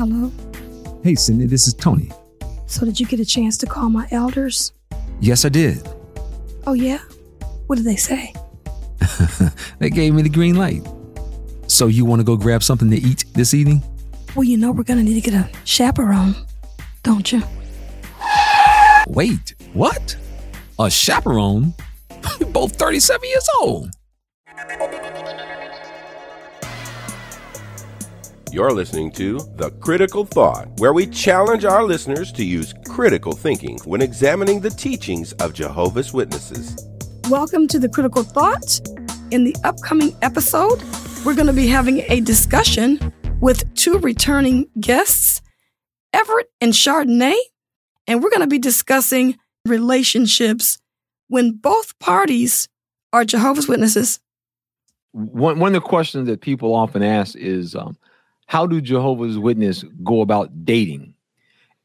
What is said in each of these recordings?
Hello. Hey, Cindy, this is Tony. So, did you get a chance to call my elders? Yes, I did. Oh, yeah? What did they say? they gave me the green light. So, you want to go grab something to eat this evening? Well, you know we're going to need to get a chaperone, don't you? Wait, what? A chaperone? You're both 37 years old. You're listening to The Critical Thought, where we challenge our listeners to use critical thinking when examining the teachings of Jehovah's Witnesses. Welcome to The Critical Thought. In the upcoming episode, we're going to be having a discussion with two returning guests, Everett and Chardonnay, and we're going to be discussing relationships when both parties are Jehovah's Witnesses. One, one of the questions that people often ask is, um, how do Jehovah's Witnesses go about dating?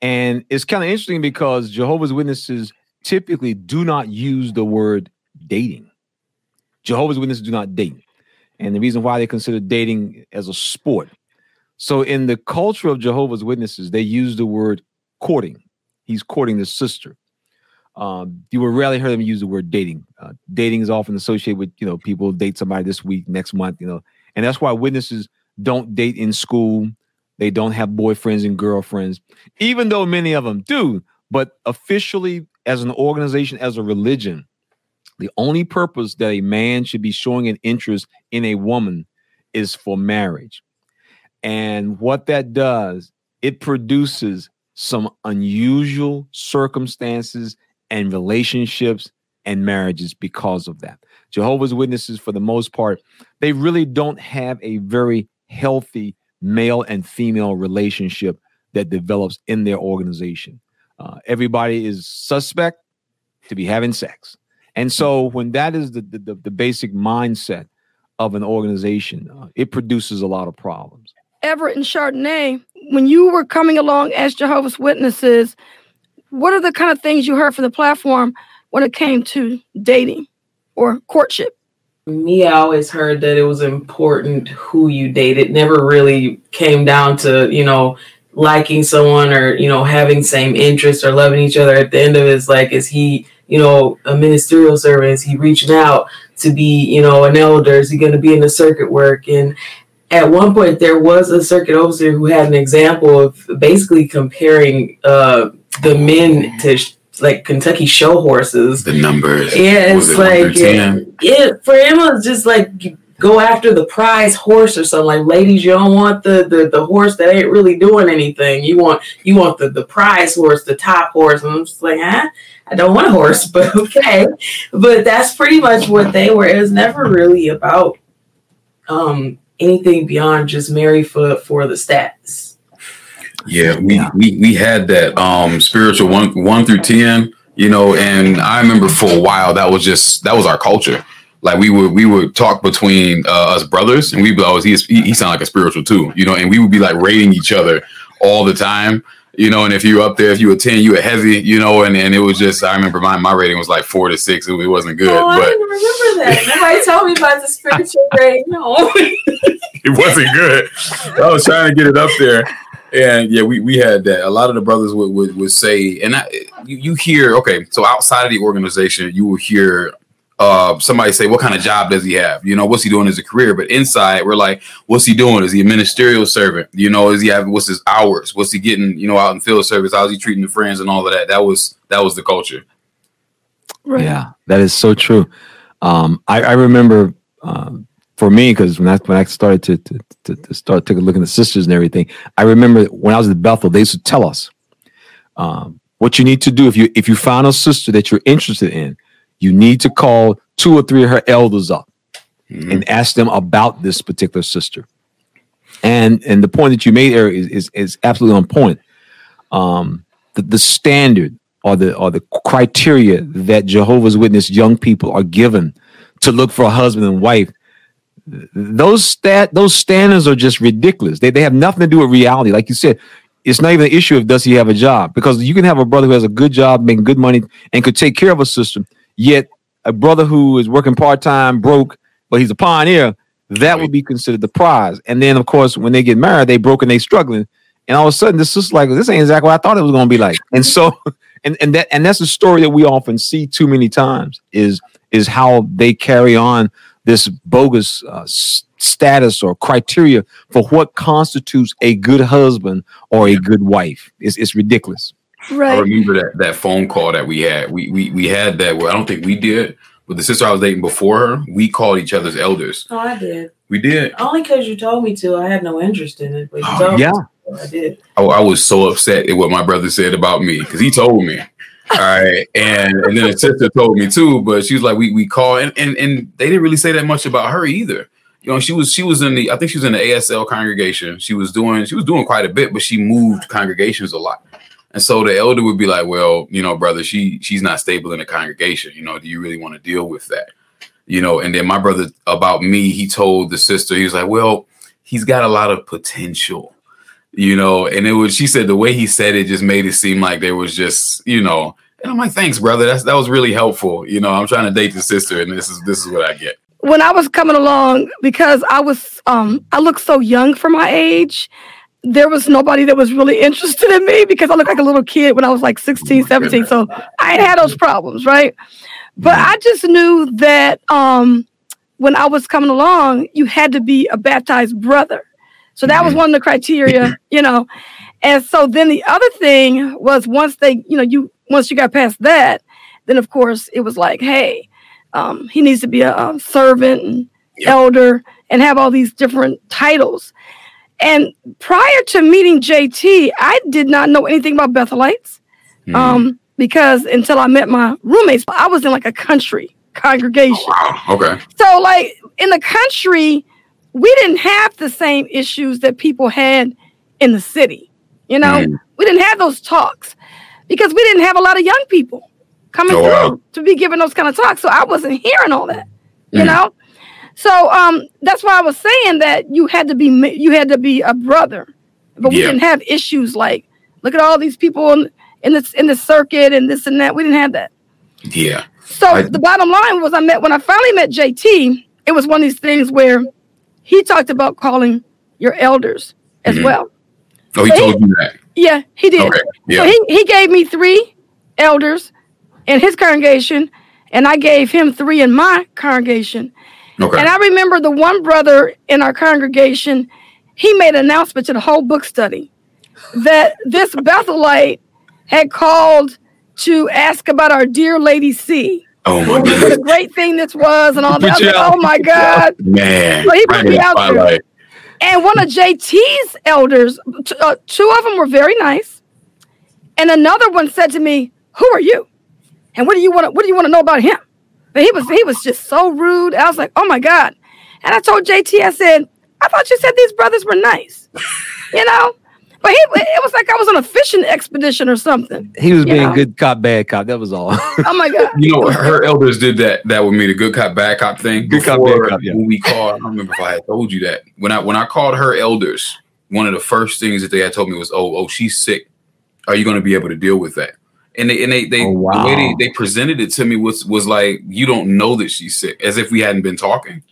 And it's kind of interesting because Jehovah's Witnesses typically do not use the word dating. Jehovah's Witnesses do not date. And the reason why they consider dating as a sport. So in the culture of Jehovah's Witnesses, they use the word courting. He's courting the sister. Um, you will rarely hear them use the word dating. Uh, dating is often associated with, you know, people date somebody this week, next month, you know, and that's why witnesses don't date in school. They don't have boyfriends and girlfriends, even though many of them do. But officially, as an organization, as a religion, the only purpose that a man should be showing an interest in a woman is for marriage. And what that does, it produces some unusual circumstances and relationships and marriages because of that. Jehovah's Witnesses, for the most part, they really don't have a very healthy male and female relationship that develops in their organization. Uh, everybody is suspect to be having sex. And so when that is the, the, the basic mindset of an organization, uh, it produces a lot of problems. Everett and Chardonnay, when you were coming along as Jehovah's Witnesses, what are the kind of things you heard from the platform when it came to dating or courtship? Me, I always heard that it was important who you dated. It never really came down to, you know, liking someone or, you know, having same interests or loving each other. At the end of it, it's like, is he, you know, a ministerial servant? Is he reaching out to be, you know, an elder? Is he going to be in the circuit work? And at one point, there was a circuit officer who had an example of basically comparing uh, the men to like Kentucky show horses. The numbers. Yeah, it's it like it, for him it was just like go after the prize horse or something. Like ladies, you don't want the, the the horse that ain't really doing anything. You want you want the the prize horse, the top horse. And I'm just like, huh? I don't want a horse, but okay. but that's pretty much what they were. It was never really about um anything beyond just marry for for the stats. Yeah, we, yeah. we we had that um spiritual one one through ten, you know, and I remember for a while that was just that was our culture. Like we would we would talk between uh, us brothers, and we'd be always he he sounded like a spiritual too, you know, and we would be like rating each other all the time you know, and if you were up there, if you were 10, you were heavy, you know, and, and it was just, I remember my, my rating was like four to six. It, it wasn't good. Oh, but I remember that. Nobody told me about the spiritual rate. No. it wasn't good. I was trying to get it up there and yeah, we, we had that. A lot of the brothers would, would, would say, and I, you, you hear, okay, so outside of the organization, you will hear uh, somebody say, what kind of job does he have? You know, what's he doing as a career? But inside, we're like, what's he doing? Is he a ministerial servant? You know, is he having, what's his hours? What's he getting, you know, out in field service? How's he treating the friends and all of that? That was, that was the culture. Right. Yeah, that is so true. Um, I, I remember, um, for me, because when I when I started to, to, to, to start taking a look at the sisters and everything, I remember when I was at Bethel, they used to tell us um, what you need to do if you if you find a sister that you're interested in, you need to call two or three of her elders up mm-hmm. and ask them about this particular sister. And and the point that you made, Eric, is is, is absolutely on point. Um, the, the standard or the or the criteria that Jehovah's Witness young people are given to look for a husband and wife those stat those standards are just ridiculous. They they have nothing to do with reality. Like you said, it's not even an issue of does he have a job because you can have a brother who has a good job, making good money, and could take care of a system. Yet a brother who is working part time, broke, but he's a pioneer, that would be considered the prize. And then of course, when they get married, they broke and they struggling, and all of a sudden this is like this ain't exactly what I thought it was going to be like. And so, and and that and that's a story that we often see too many times is is how they carry on this bogus uh, s- status or criteria for what constitutes a good husband or a good wife. It's it's ridiculous. I remember that that phone call that we had. We we we had that. Well, I don't think we did, but the sister I was dating before her, we called each other's elders. Oh, I did. We did. Only because you told me to. I had no interest in it, but you Oh, told yeah. me to. I did. I, I was so upset at what my brother said about me because he told me. All right, and and then the sister told me too, but she was like, we we call and, and and they didn't really say that much about her either. You know, she was she was in the I think she was in the ASL congregation. She was doing she was doing quite a bit, but she moved congregations a lot. And so the elder would be like, "Well, you know, brother, she she's not stable in the congregation. You know, do you really want to deal with that?" You know, and then my brother about me, he told the sister, he was like, "Well, he's got a lot of potential." You know, and it was she said the way he said it just made it seem like there was just, you know, and I'm like, "Thanks, brother. That's that was really helpful." You know, I'm trying to date the sister and this is this is what I get. when I was coming along, because I was um I looked so young for my age, there was nobody that was really interested in me because I looked like a little kid when I was like 16, 17. So I ain't had those problems, right? But I just knew that um when I was coming along, you had to be a baptized brother. So that was one of the criteria, you know. And so then the other thing was once they, you know, you once you got past that, then of course it was like, hey, um, he needs to be a, a servant and Yep. elder and have all these different titles. And prior to meeting JT, I did not know anything about Bethelites Hmm. um, because until I met my roommates, I was in like a country congregation. Wow. Okay. So, like in the country, we didn't have the same issues that people had in the city. You know, Mm. we didn't have those talks because we didn't have a lot of young people coming Oh, through wow. to be giving those kind of talks. So I wasn't hearing all that. You Mm. know, so um, that's why I was saying that you had to be you had to be a brother, but we Yeah. didn't have issues like look at all these people in in this in the circuit and this and that. We didn't have that. Yeah. So I- the bottom line was I met when I finally met JT, it was one of these things where he talked about calling your elders as Mhm. well. Oh, he So he- told you that. Yeah, he did. Okay. So he, he gave me three elders in his congregation, and I gave him three in my congregation. Okay. And I remember the one brother in our congregation, he made an announcement to the whole book study that this Bethelite had called to ask about our dear Lady C. Oh my what a great thing this was and all that. I was Put you like, oh my God. Man. So he put me out there. And one of JT's elders, t- uh, two of them were very nice. And another one said to me, Who are you? And what do you want to what do you want to know about him? But he was he was just so rude. I was like, oh my God. And I told JT, I said, I thought you said these brothers were nice. You know? But he it was like I was on a fishing expedition or something. He was being Yeah. good cop, bad cop. That was all. Oh my God. You know, her elders did that that with me, the good cop, bad cop thing. Good cop, bad cop, yeah. When we called, I don't remember if I had told you that. When I when I called her elders, one of the first things that they had told me was, "Oh, oh, she's sick. Are you going to be able to deal with that?" And they and they they Oh, the way they, they presented it to me was was like, "You don't know that she's sick," as if we hadn't been talking.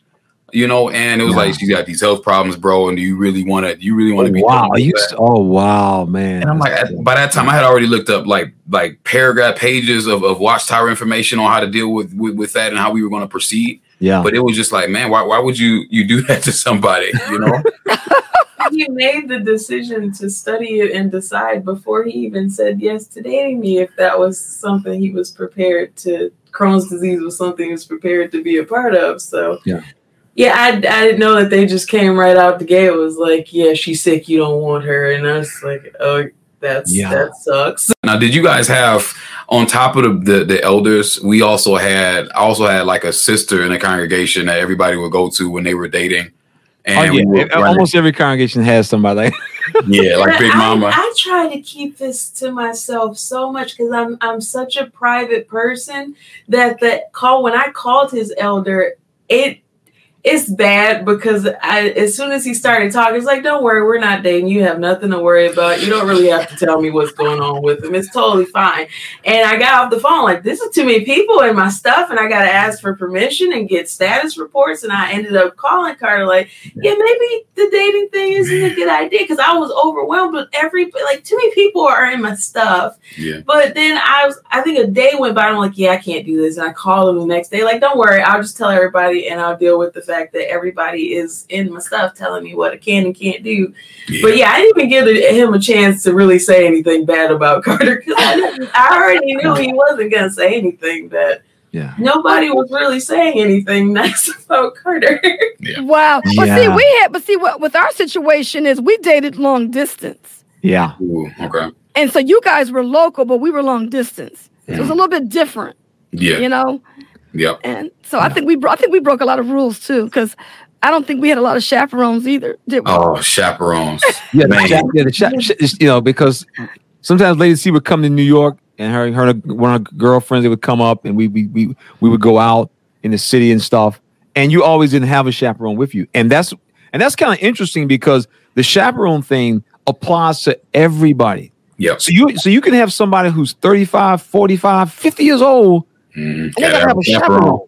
You know, and it was Yeah. like she's got these health problems, bro. And do you really want to? Do you really want to be? Oh, wow. dealing with You, that? oh wow, man. And I'm like, That's- at- by that time, I had already looked up like like paragraph pages of, of watchtower information on how to deal with, with with that and how we were going to proceed. yeah. But it was just like, man, why why would you you do that to somebody? You know? He made the decision to study it and decide before he even said yes to dating me if that was something he was prepared to. Crohn's disease was something he was prepared to be a part of. So Yeah. Yeah, I, I didn't know that they just came right out the gate. It was like, yeah, she's sick. You don't want her, and I was like, oh, that's Yeah. that sucks. now, did you guys have on top of the, the the elders? We also had I also had like a sister in the congregation that everybody would go to when they were dating. And Oh, yeah. would run- Almost every congregation has somebody like yeah, like But Big I, Mama. I try to keep this to myself so much because I'm I'm such a private person that the call when I called his elder, it it's bad because I, as soon as he started talking, it's like, don't worry, we're not dating. You have nothing to worry about. You don't really have to tell me what's going on with him. It's totally fine. And I got off the phone like, this is too many people and my stuff, and I got to ask for permission and get status reports. And I ended up calling Carter like, yeah, maybe the dating thing isn't a good idea because I was overwhelmed with every like too many people are in my stuff. Yeah. But then I was, I think a day went by. I'm like, yeah, I can't do this. And I called him the next day, like, don't worry, I'll just tell everybody and I'll deal with the fact that everybody is in my stuff telling me what I can and can't do. Yeah. But yeah, I didn't even give him a chance to really say anything bad about Carter because I, I already knew he wasn't going to say anything bad. Yeah. Nobody was really saying anything nice about Carter. Wow. But see, we had, but see, what with our situation is we dated long distance. Yeah. Ooh, okay. And so you guys were local, but we were long distance. So it was a little bit different, Yeah. you know? Yep. And so I think we bro- I think we broke a lot of rules too, because I don't think we had a lot of chaperones either, did we? Oh, chaperones. Yeah, the Man. yeah, the chat, sh- you know, because sometimes Lady C would come to New York and her, her one of her girlfriends, they would come up and we, we, we, we would go out in the city and stuff. And you always didn't have a chaperone with you. And that's, and that's kind of interesting because the chaperone thing applies to everybody. Yep. So you, so you can have somebody who's 35, 45, 50 years old Mhm. and they gotta have a chaperone.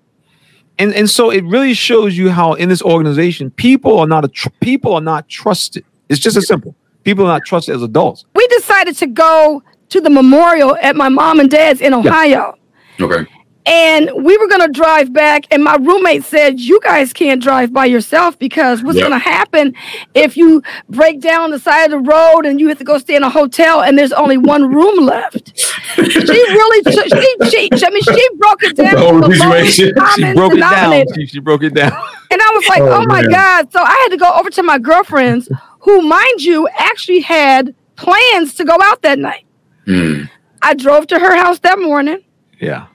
And and so it really shows you how in this organization people are not a tr- people are not trusted. It's just as simple. People are not trusted as adults. We decided to go to the memorial at my mom and dad's in Ohio. Okay. And we were gonna drive back, and my roommate said, "You guys can't drive by yourself because what's Yep. gonna happen if you break down the side of the road and you have to go stay in a hotel and there's only one room left?" she really, took- she, she, I mean, she broke it down. The whole to situation. She She broke it down. She, she broke it down. And I was like, Oh, oh, my man. God. So I had to go over to my girlfriends, who, mind you, actually had plans to go out that night. Mm. I drove to her house that morning. Yeah.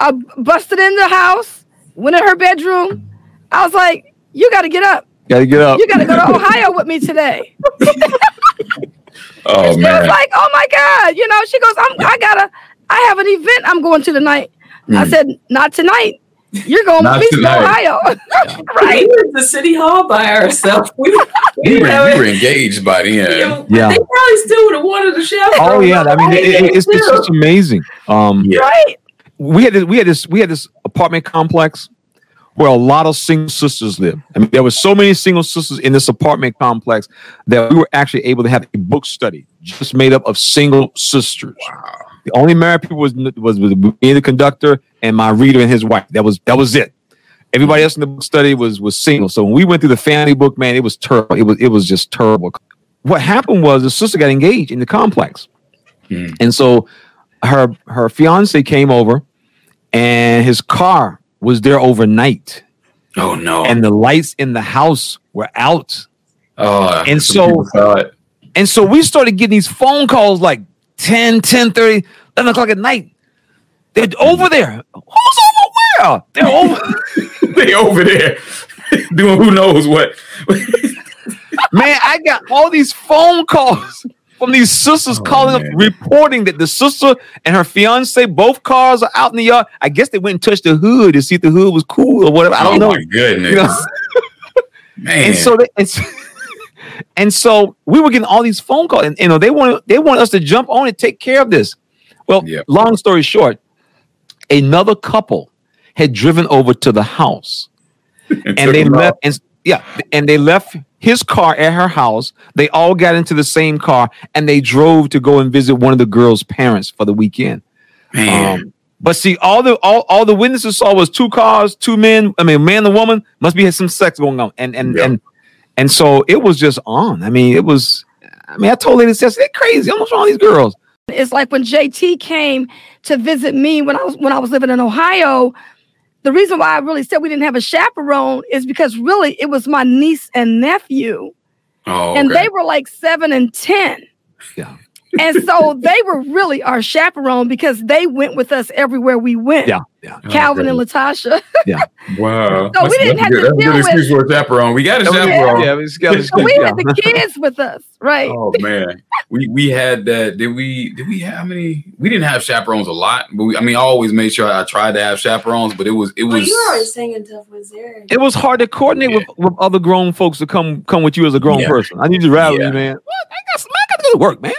I busted in the house, went in her bedroom. I was like, you got to get up. Gotta get up. You got to go to Ohio with me today. Oh She was man. like, oh my God. You know, she goes, I'm, I got to, I have an event I'm going to tonight. I Mm. said, not tonight. You're going Not with me to tonight. Ohio. We right. went to City Hall by ourselves. We, We were, have we were engaged by then. Yeah. Yeah. They probably still would have wanted to shout. Oh yeah. I mean, it, it- it's, it's just amazing. Um, Yeah. Right. We had this, we had this we had this apartment complex where a lot of single sisters live. I mean, there were so many single sisters in this apartment complex that we were actually able to have a book study just made up of single sisters. The only married people was was, was me, the conductor, and my reader and his wife. That was that was it. Everybody else in the book study was was single. So when we went through the family book, man, it was terrible. It was it was just terrible. What happened was the sister got engaged in the complex, Hmm. and so her her fiance came over, and his car was there overnight, Oh no. and the lights in the house were out. oh, and so- people saw it. And so we started getting these phone calls like 10, 10 30, 11 o'clock at night. They're over there. Who's over where? They're over. they over there doing who knows what. Man, I got all these phone calls from these sisters Oh, calling man. up, reporting that the sister and her fiance, both cars are out in the yard. I guess they went and touched the hood to see if the hood was cool or whatever. I don't oh know. my goodness. You know? Man. And so they, and, so, and so we were getting all these phone calls, and you know they want they want us to jump on and take care of this. Well, Yep. long story short, another couple had driven over to the house, and they left, and yeah, and they left his car at her house. They all got into the same car, and they drove to go and visit one of the girls' parents for the weekend. Man. Um, but see, all the all, all the witnesses saw was two cars, two men. I mean, man and woman must be had some sex going on, and and Yeah. and and so it was just on. I mean, it was. I mean, I told ladies, they're crazy. What's wrong with these girls? It's like when JT came to visit me when I was when I was living in Ohio. The reason why I really said we didn't have a chaperone is because really it was my niece and nephew, oh, and okay. they were like seven and ten. Yeah. And so they were really our chaperone because they went with us everywhere we went. Yeah, yeah. Oh, Calvin and Latasha. Yeah. Wow. So we didn't have good. to That's a deal good with- excuse for a chaperone. We got a oh, chaperone. yeah, it's got- it's So we yeah. had the kids with us, right? Oh man, we we had that. Did we? Did we have how many? We didn't have chaperones a lot, but we, I mean, I always made sure I tried to have chaperones. But it was it Well, was. you were always saying stuff was there. It was hard to coordinate with, with other grown folks to come come with you as a grown Yeah. person. I need you to rally Yeah. man. What? I got some, I got to go to work, man.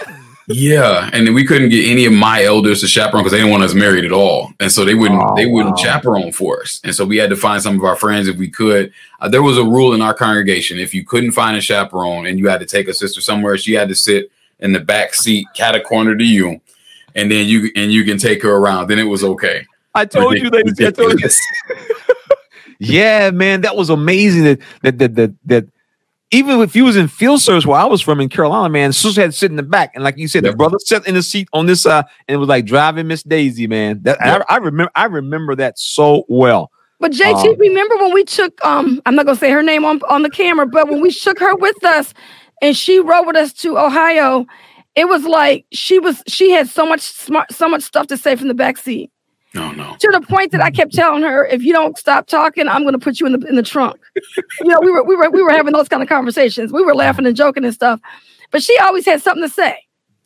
Yeah, and then we couldn't get any of my elders to chaperone because they didn't want us married at all, and so they wouldn't Oh, they wouldn't wow. chaperone for us, and so we had to find some of our friends if we could. Uh, there was a rule in our congregation: if you couldn't find a chaperone and you had to take a sister somewhere, she had to sit in the back seat, cat a corner to you, and then you and you can take her around. Then it was okay. I told you, ladies. I told you. Yeah, man, that was amazing. That that that that, that even if you was in field service where I was from in Carolina, man, sister had to sit in the back, and like you said, the brother sat in the seat on this side, and it was like driving Miss Daisy, man. That Yep. I, I remember. I remember that so well. But JT, Um, remember when we took um I'm not gonna say her name on, on the camera, but when we shook her with us and she rode with us to Ohio, it was like she was she had so much smart so much stuff to say from the back seat. No, no. To the point that I kept telling her, if you don't stop talking, I'm gonna put you in the in the trunk. you know, we were we were we were having those kind of conversations. We were laughing and joking and stuff. But she always had something to say.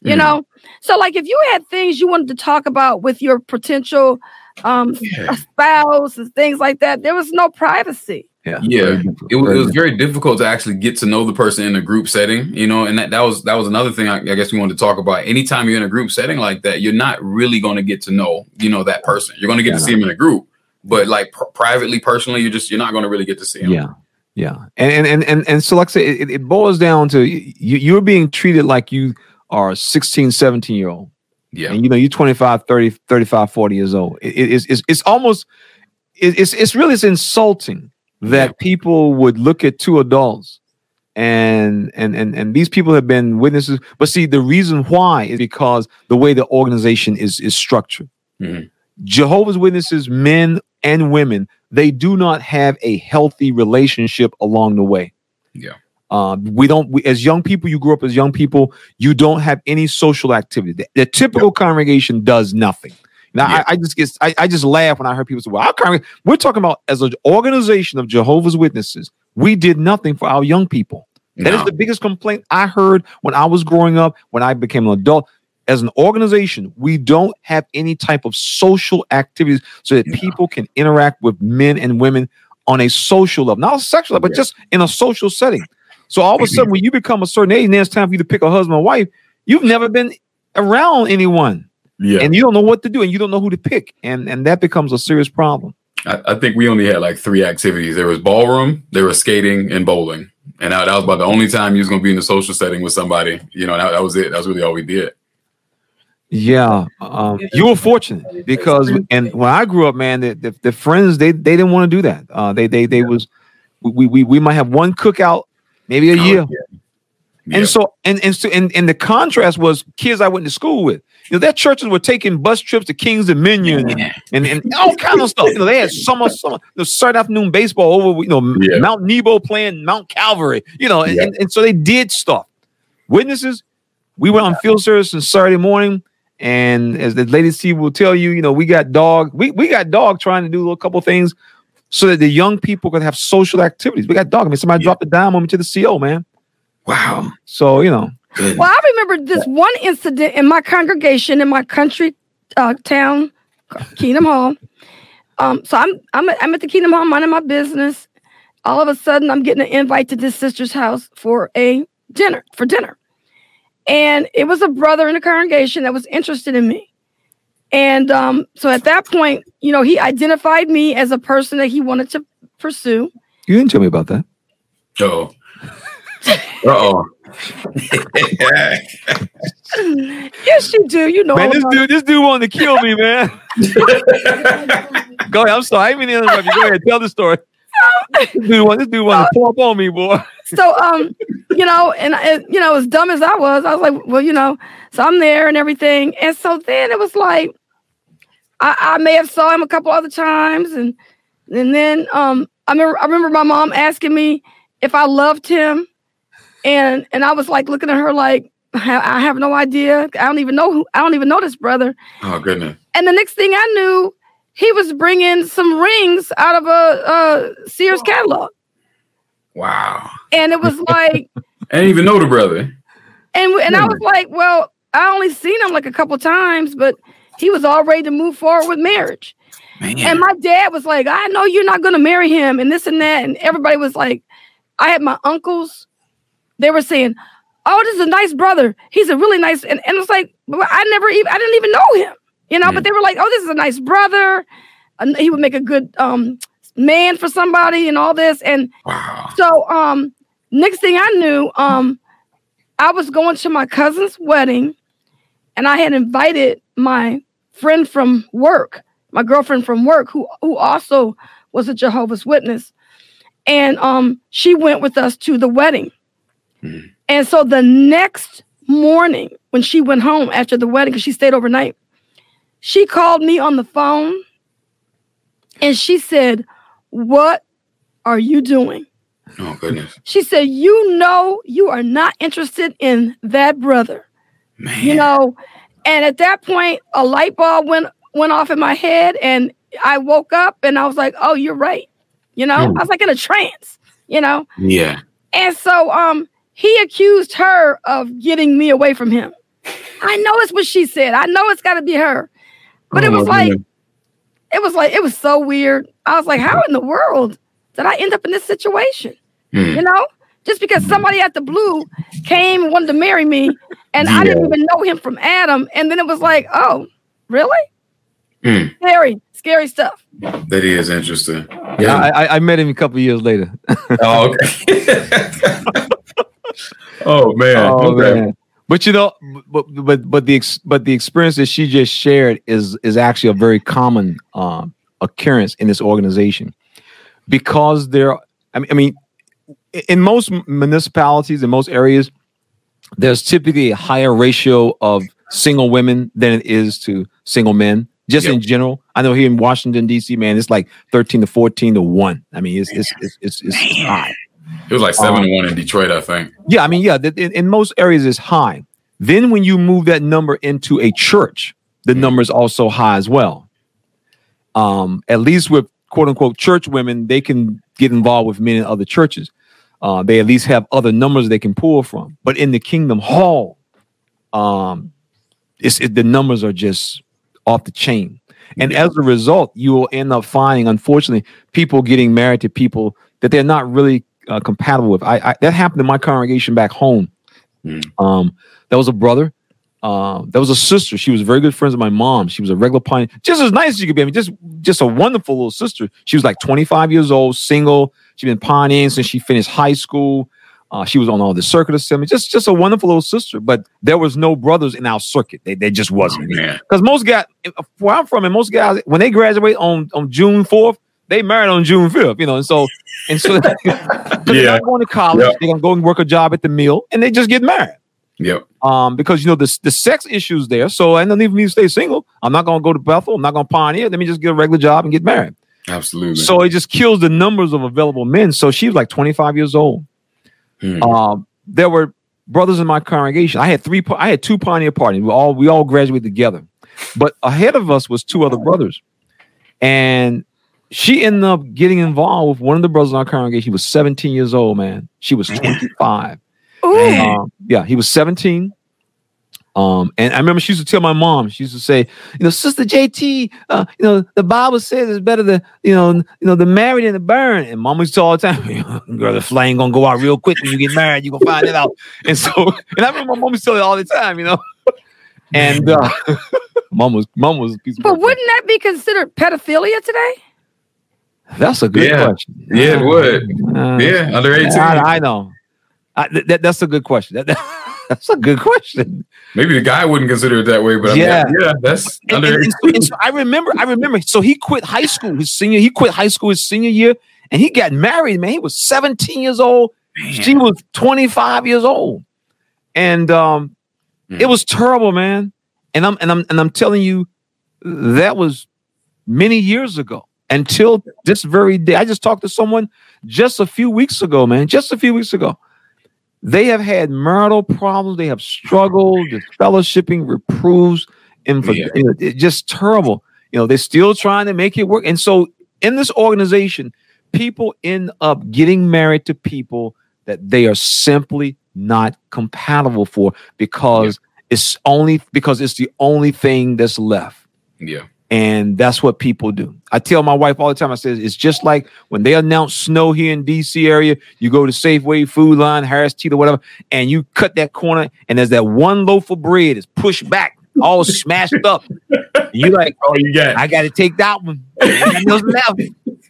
You Mhm. know? So like if you had things you wanted to talk about with your potential um Yeah. spouse and things like that, there was no privacy. Yeah, Yeah, Very it was, Very it was very difficult to actually get to know the person in a group setting, you know, and that, that was that was another thing I, I guess we wanted to talk about. Anytime you're in a group setting like that, you're not really going to get to know, you know, that person. You're going to get Yeah, to see him in a group, but like pr- privately, personally, you're just you're not going to really get to see him. Yeah. Yeah. And and and and, and so like I say, it, it boils down to you you're being treated like you are a 16, 17 year old. yeah, And you know, you're 25, 30, 35, 40 years old. It- it- it's, it's it's almost it- it's it's really it's insulting that people would look at two adults and and and and these people have been witnesses. But see, the reason why is because the way the organization is is structured. Mhm. Jehovah's Witnesses, men and women, they do not have a healthy relationship along the way. Yeah. Um, we don't, we, as young people, you grew up as young people, you don't have any social activity. The, the typical congregation does nothing. Now, Yeah. I, I just get, I, I just laugh when I hear people say, well, we're talking about as an organization of Jehovah's Witnesses, we did nothing for our young people. That is No. the biggest complaint I heard when I was growing up, when I became an adult. As an organization, we don't have any type of social activities so that Yeah. people can interact with men and women on a social level, not a sexual level, but Yeah. just in a social setting. So all of a sudden, when you become a certain age, now it's time for you to pick a husband or wife. You've never been around anyone, yeah. and you don't know what to do, and you don't know who to pick, and and that becomes a serious problem. I, I think we only had like three activities. There was ballroom, there was skating, and bowling, and that, that was about the only time you was going to be in a social setting with somebody. You know, that, that was it. That was really all we did. Yeah, um, you were fortunate because, and when I grew up, man, the, the, the friends they they didn't want to do that. Uh, they they they was we, we we might have one cookout maybe a Oh, year, yeah. and so and and so and, and the contrast was kids I went to school with. You know, their churches were taking bus trips to Kings Dominion and, and, and all kind of stuff. You know, they had summer summer you know, Saturday afternoon baseball over. You know, Yeah. Mount Nebo playing Mount Calvary. You know, and, Yeah. and, and so they did stuff. Witnesses, we went on field service on Saturday morning. And as the ladies Steve will tell you, you know, we got dog, we, we got dog trying to do a couple things so that the young people could have social activities. We got dog. I mean, somebody Yeah. dropped a dime on me to the CO, man. Wow. So, you know, Good. Well, I remember this one incident in my congregation in my country uh, town, Kingdom Hall. Um, so I'm I'm at, I'm at the Kingdom Hall minding my business. All of a sudden, I'm getting an invite to this sister's house for a dinner for dinner, and it was a brother in the congregation that was interested in me. And um, so at that point, you know, he identified me as a person that he wanted to pursue. you didn't tell me about that. Uh-oh. Uh-oh. Yes, you do. You know, Man, this dude, this dude wanted to kill me, man. Go ahead. I'm sorry. I didn't mean to interrupt you. Go ahead. Tell the story. this dude, want, this dude wanted to pull up on me, boy. so um you know and I, you know as dumb as i was i was like well you know so i'm there and everything and so then it was like i, I may have saw him a couple other times and and then um i remember i remember my mom asking me if i loved him and and i was like looking at her like I have no idea. I don't even know who. I don't even know this brother. Oh goodness. And the next thing I knew, he was bringing some rings out of a, a Sears catalog, Wow. and it was like, I didn't even know the brother. and and I was like, well, I only seen him like a couple times, but he was all ready to move forward with marriage. Man. And my dad was like, I know you're not going to marry him, and this and that. And everybody was like, I had my uncles, they were saying, Oh, this is a nice brother. He's a really nice. And, and it's like, I never even, I didn't even know him, you know, but they were like, Oh, this is a nice brother. And he would make a good um, man for somebody and all this. And wow. so, um, next thing I knew, um, I was going to my cousin's wedding, and I had invited my friend from work, my girlfriend from work, who who also was a Jehovah's Witness, and um, she went with us to the wedding. Mhm. And so the next morning, when she went home after the wedding, because she stayed overnight, she called me on the phone, and she said, "What are you doing?" Oh goodness. She said, You know, you are not interested in that brother, Man. you know. And at that point, a light bulb went went off in my head, and I woke up and I was like, Oh, you're right. You know, Hmm. I was like in a trance, you know. Yeah. And so um he accused her of getting me away from him. I know it's what she said. I know it's gotta be her. But it Oh, was like, goodness. it was like, it was so weird. I was like, how in the world did I end up in this situation? Hmm. you know just because somebody at the blue came and wanted to marry me and i didn't even know him from adam and then it was like oh really Hmm. scary scary stuff That is interesting. Yeah, I, I- I met him a couple years later. Oh, okay. oh man. Oh, okay. man. But you know, but but but the ex, but the experience that she just shared is is actually a very common um, occurrence in this organization because there. I mean, I mean, in most municipalities, in most areas, there's typically a higher ratio of single women than it is to single men. Just in general, I know here in Washington D.C., man, it's like thirteen to fourteen to one. I mean, it's it's it's it's, it's high. It was like seven Um, one in Detroit, I think. Yeah, I mean, yeah, in, in most areas it's high. Then when you move that number into a church, the number is also high as well. Um, at least with quote unquote church women, they can get involved with men in other churches. Uh, they at least have other numbers they can pull from. But in the Kingdom Hall, um, it's it, the numbers are just off the chain. And as a result, you will end up finding, unfortunately, people getting married to people that they're not really uh, compatible with. I, I that happened in my congregation back home. Mm. Um, that was a brother. Uh, that was a sister. She was very good friends with my mom. She was a regular pioneer, just as nice as you could be. I mean, just just a wonderful little sister. She was like 25 years old, single. She'd been pioneering since she finished high school. Uh, she was on all the circuit assembly. Just just a wonderful little sister. But there was no brothers in our circuit. They, they just Oh, wasn't because most guys where I'm from, and most guys when they graduate on on June fourth, they married on June fifth. You know, and so and so 'cause they're not going to college. Yeah. They're gonna go and work a job at the mill, and they just get married. Yep. Um, because you know the the sex issues there. So I don't even need to stay single. I'm not gonna go to Bethel. I'm not gonna pioneer. Let me just get a regular job and get married. Absolutely. So it just kills the numbers of available men. So she was like 25 years old. Hmm. Um, there were brothers in my congregation. I had three. I had two pioneer parties. We all we all graduated together, but ahead of us was two other brothers, and she ended up getting involved with one of the brothers in our congregation. He was 17 years old. Man, she was 25. Ooh, Um, yeah, he was 17. Um, and I remember she used to tell my mom, she used to say, you know, Sister JT, uh, you know, the Bible says it's better to, you know, you know, the married than the burn. And mom used to tell all the time, girl, the flame gonna go out real quick when you get married, you gonna find it out. And so, and I remember my mom used to tell it all the time, you know. And uh mom was mom was a piece of but work. wouldn't that be considered pedophilia today that's a good Yeah. question. Yeah, it would. Uh, Yeah, under 18. I, I know. I, th- that, that's a good question. That, that's a good question. Maybe the guy wouldn't consider it that way, but Yeah. yeah, that's And, under and- and so- 18. and so I remember, I remember. So he quit high school his senior. He quit high school his senior year, and he got married. Man, he was 17 years old. She was 25 years old, and um, Mm. it was terrible, man. And I'm and I'm and I'm telling you, that was many years ago. Until this very day, I just talked to someone just a few weeks ago, man. Just a few weeks ago, They have had marital problems. They have struggled, the fellowshipping, reproves, and Yeah. it's just terrible. You know, they're still trying to make it work. And so in this organization, people end up getting married to people that they are simply not compatible for because it's only because it's the only thing that's left. Yeah. And that's what people do. I tell my wife all the time, I says, it's just like when they announce snow here in DC area, you go to Safeway, Food Lion, Harris Teeter, whatever, and you cut that corner and there's that one loaf of bread is pushed back, all smashed up. You like, Oh, you got I got to take that one. I got nothing left.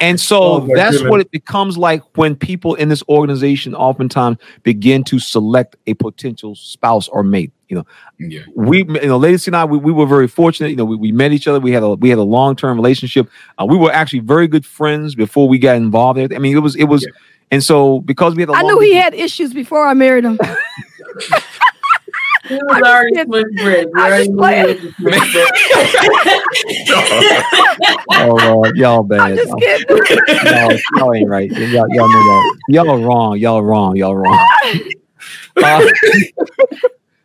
And so Oh, that's goodness. what it becomes like when people in this organization oftentimes begin to select a potential spouse or mate. You know, yeah. we, you know, Lady C and I, we, we were very fortunate. You know, we, we met each other. We had a we had a long term relationship. Uh, we were actually very good friends before we got involved. There. I mean, it was it was, Yeah. and so because we had a I long knew he had issues before I married him. He was already kidding. Swiss bread. We I'm already just knew playing. he was Swiss bread. Oh Lord, y'all bad. I'm just kidding. y'all, y'all ain't right. Y'all, y'all know that. Y'all are wrong. Y'all are wrong. Y'all are wrong. Uh,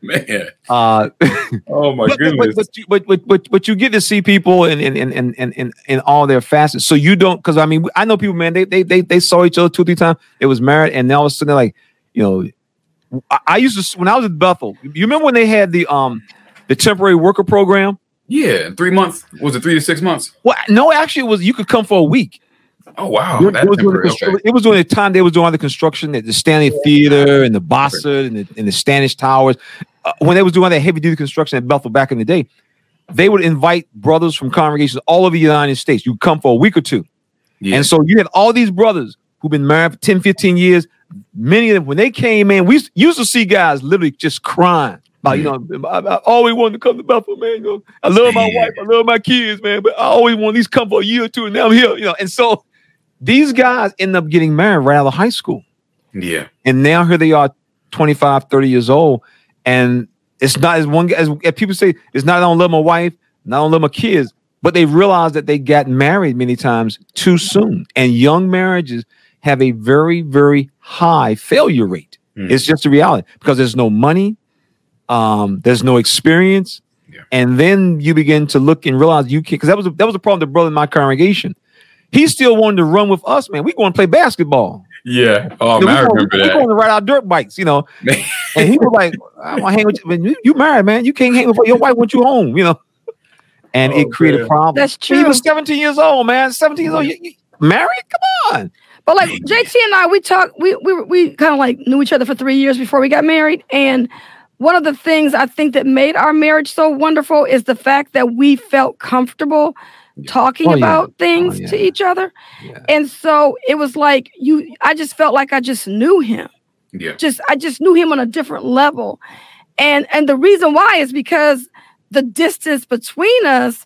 Man. uh, Oh my but, goodness. but, you, but, but, but, but you get to see people in in, in, in, in, in all their facets. So you don't because I mean I know people, man, they, they they they saw each other two, three times. They was married, and now all of a sudden they're like, you know, I, I used to when I was at Bethel. You remember when they had the um the temporary worker program? yeah. Three months. Was it three to six months? Well, no, actually, it was you could come for a week. Oh wow. It it, was during the Okay. it was during the time they was doing all the construction at the Stanley Theater and the Bossert and the, and the Standish Towers. Uh, when they was doing that heavy duty construction at Bethel back in the day, they would invite brothers from congregations all over the United States. You'd come for a week or two. Yeah. And so you had all these brothers who've been married for 10, 15 years. Many of them, when they came in, we used- to see guys literally just crying. About, you know, I, I always wanted to come to Bethel, man. You know, I love my Yeah. wife, I love my kids, man, but I always want these come for a year or two, and now I'm here, you know. And so these guys end up getting married right out of high school. yeah. And now here they are, 25, 30 years old. And it's not as one as, as people say, it's not I don't love my wife, not I don't love my kids, but they realize that they got married many times too soon. And young marriages have a very, very high failure rate. Hmm. It's just a reality because there's no money, um, there's no experience. Yeah. And then you begin to look and realize you can't because that was a, that was a problem. The brother in my congregation, he still wanted to run with us, man. We going to play basketball. Yeah. Oh You know, man, I we going- remember we that. going to ride our dirt bikes, you know. And he was like, "I want to hang with you. Man, you, you married, man. You can't hang with your wife. Want you home, you know." And Oh, it created man. problems. That's true. He was 17 years old, man. 17 years old. You, you married? Come on. But like JT and I, we talked. We we we kind of like knew each other for three years before we got married, and one of the things I think that made our marriage so wonderful is the fact that we felt comfortable talking Oh, yeah. about things Oh, yeah. to each other, Yeah. and so it was like you. I just felt like I just knew him. Yeah. Just I just knew him on a different level, and and the reason why is because the distance between us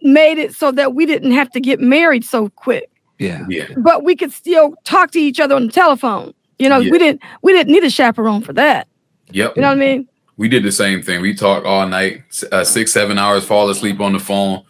made it so that we didn't have to get married so quick Yeah. Yeah. but we could still talk to each other on the telephone. You know, Yeah. we didn't we didn't need a chaperone for that. Yep. You know what I mean? we did the same thing. We talked all night, uh, six, seven hours, fall asleep on the phone.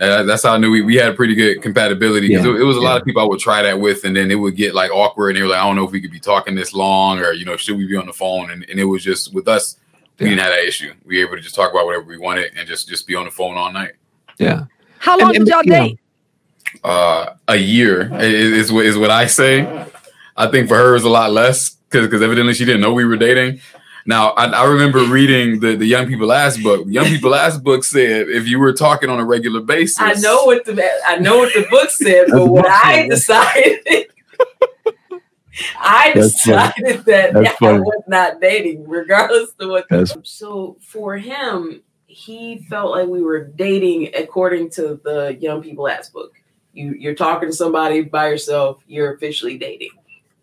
Uh, that's how I knew we, we had a pretty good compatibility. 'Cause Yeah, it, it was a lot of people I would try that with, and then it would get like awkward, and they were like, "I don't know if we could be talking this long, or you know, should we be on the phone?" And, and it was just with us, we Yeah. didn't have that issue. We were able to just talk about whatever we wanted and just just be on the phone all night. Yeah. How long and, did y'all you know, date? Uh, a year is, is what is what I say. I think for her it's a lot less because because evidently she didn't know we were dating. Now I, I remember reading the the Young People Ask book. Young People Ask book said if you were talking on a regular basis, I know what the I know what the book said, but what I decided, I That's funny. decided that That's I was not dating, regardless of what. That's- so for him, he felt like we were dating according to the Young People Ask book. You you're talking to somebody by yourself, you're officially dating.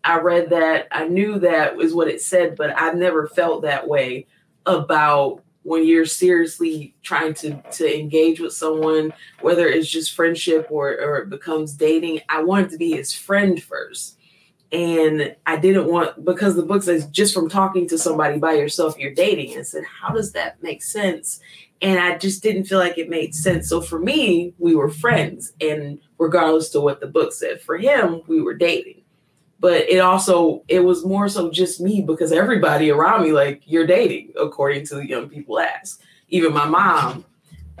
I read that, I knew that was what it said, but I never felt that way about when you're seriously trying to to engage with someone, whether it's just friendship or or it becomes dating. I wanted to be his friend first. And I didn't want because the book says just from talking to somebody by yourself, you're dating. I said, how does that make sense? And I just didn't feel like it made sense. So for me, we were friends, and regardless to what the book said, for him, we were dating. But it also it was more so just me because everybody around me like you're dating according to the young people ask. Even my mom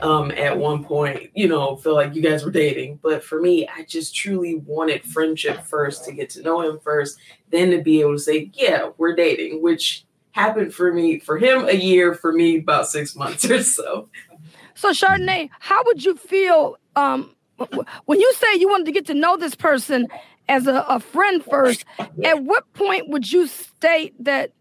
um at one point you know feel like you guys were dating. But for me i just truly wanted friendship first to get to know him first then to be able to say yeah we're dating which happened for me for him a year for me about six months or so. So, Chardonnay, how would you feel um, when you say you wanted to get to know this person as a, a friend first? At what point would you state that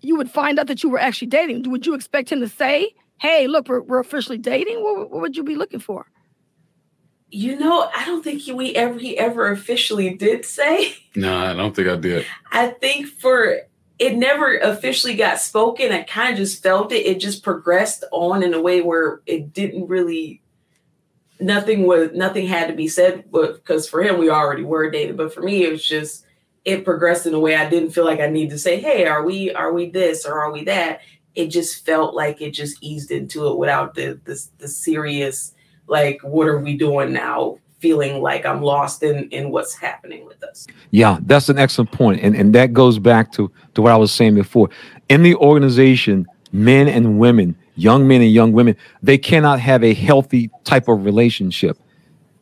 you would find out that you were actually dating? Would you expect him to say, "Hey, look, we're, we're officially dating"? What, what would you be looking for? you know i don't think he, we ever he ever officially did say No, I don't think I did. I think for it never officially got spoken. I kind of just felt it. It just progressed on in a way where it didn't really nothing was nothing had to be said because for him we already were dating. But for me it was just it progressed in a way I didn't feel like I needed to say, hey, are we are we this or are we that? It just felt like it just eased into it without the the, the serious like what are we doing now feeling like I'm lost in in what's happening with us. Yeah, that's an excellent. And and that goes back to, to what I was saying before. In the organization, men and women, young men and young women, they cannot have a healthy type of relationship.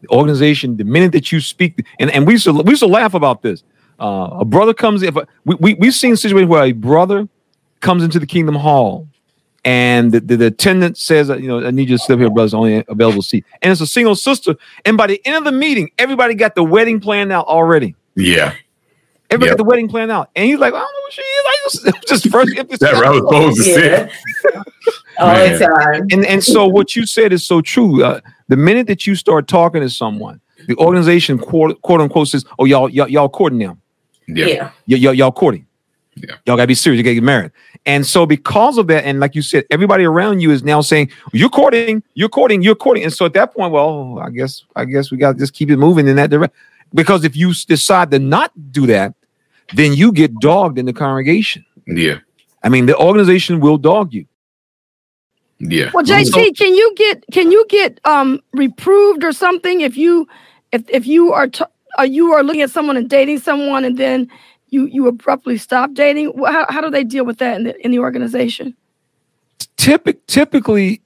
The organization, the minute that you speak, and, and we used to we used to laugh about this. Uh, a brother comes in, we, we we've seen situations where a brother comes into the kingdom hall and the, the, the attendant says, uh, you know, I need you to sit here, brother's only available seat. And it's a single sister. And by the end of the meeting, everybody got the wedding planned out already. Yeah. Everybody Yep. got the wedding planned out. And he's like, I don't know what she is. I just, just first if it's That I was supposed to say. All Man. the time. and and so what you said is so true. Uh, the minute that you start talking to someone, the organization quote, quote unquote says, "Oh, y'all y'all, y'all courting now. Yeah. yeah. Y- y'all y'all courting. Yeah. Y'all gotta be serious. You gotta get married." And so because of that, and like you said, everybody around you is now saying, "You're courting, you're courting, you're courting." And so at that point, well, I guess I guess we got to just keep it moving in that direction. Because if you decide to not do that, then you get dogged in the congregation. Yeah. I mean, the organization will dog you. Yeah. Well, JT, can you get can you get um reproved or something if you if if you are t- uh, you are looking at someone and dating someone and then you you abruptly stop dating? How how do they deal with that in the in the organization? Typic, typically,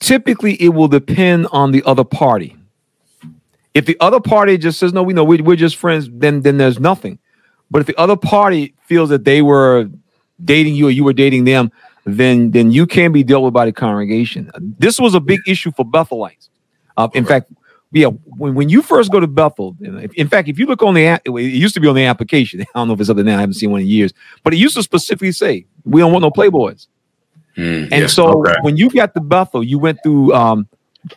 typically it will depend on the other party. If the other party just says, "No, we know we, we're just friends," then then there's nothing. But if the other party feels that they were dating you or you were dating them, then then you can be dealt with by the congregation. This was a big issue for Bethelites. Uh, in fact, yeah, when, when you first go to Bethel, in fact, if you look on the app, it used to be on the application. I don't know if it's up there now. I haven't seen one in years, but it used to specifically say, "We don't want no playboys." Mm, And so Okay. when you got to Bethel, you went through um,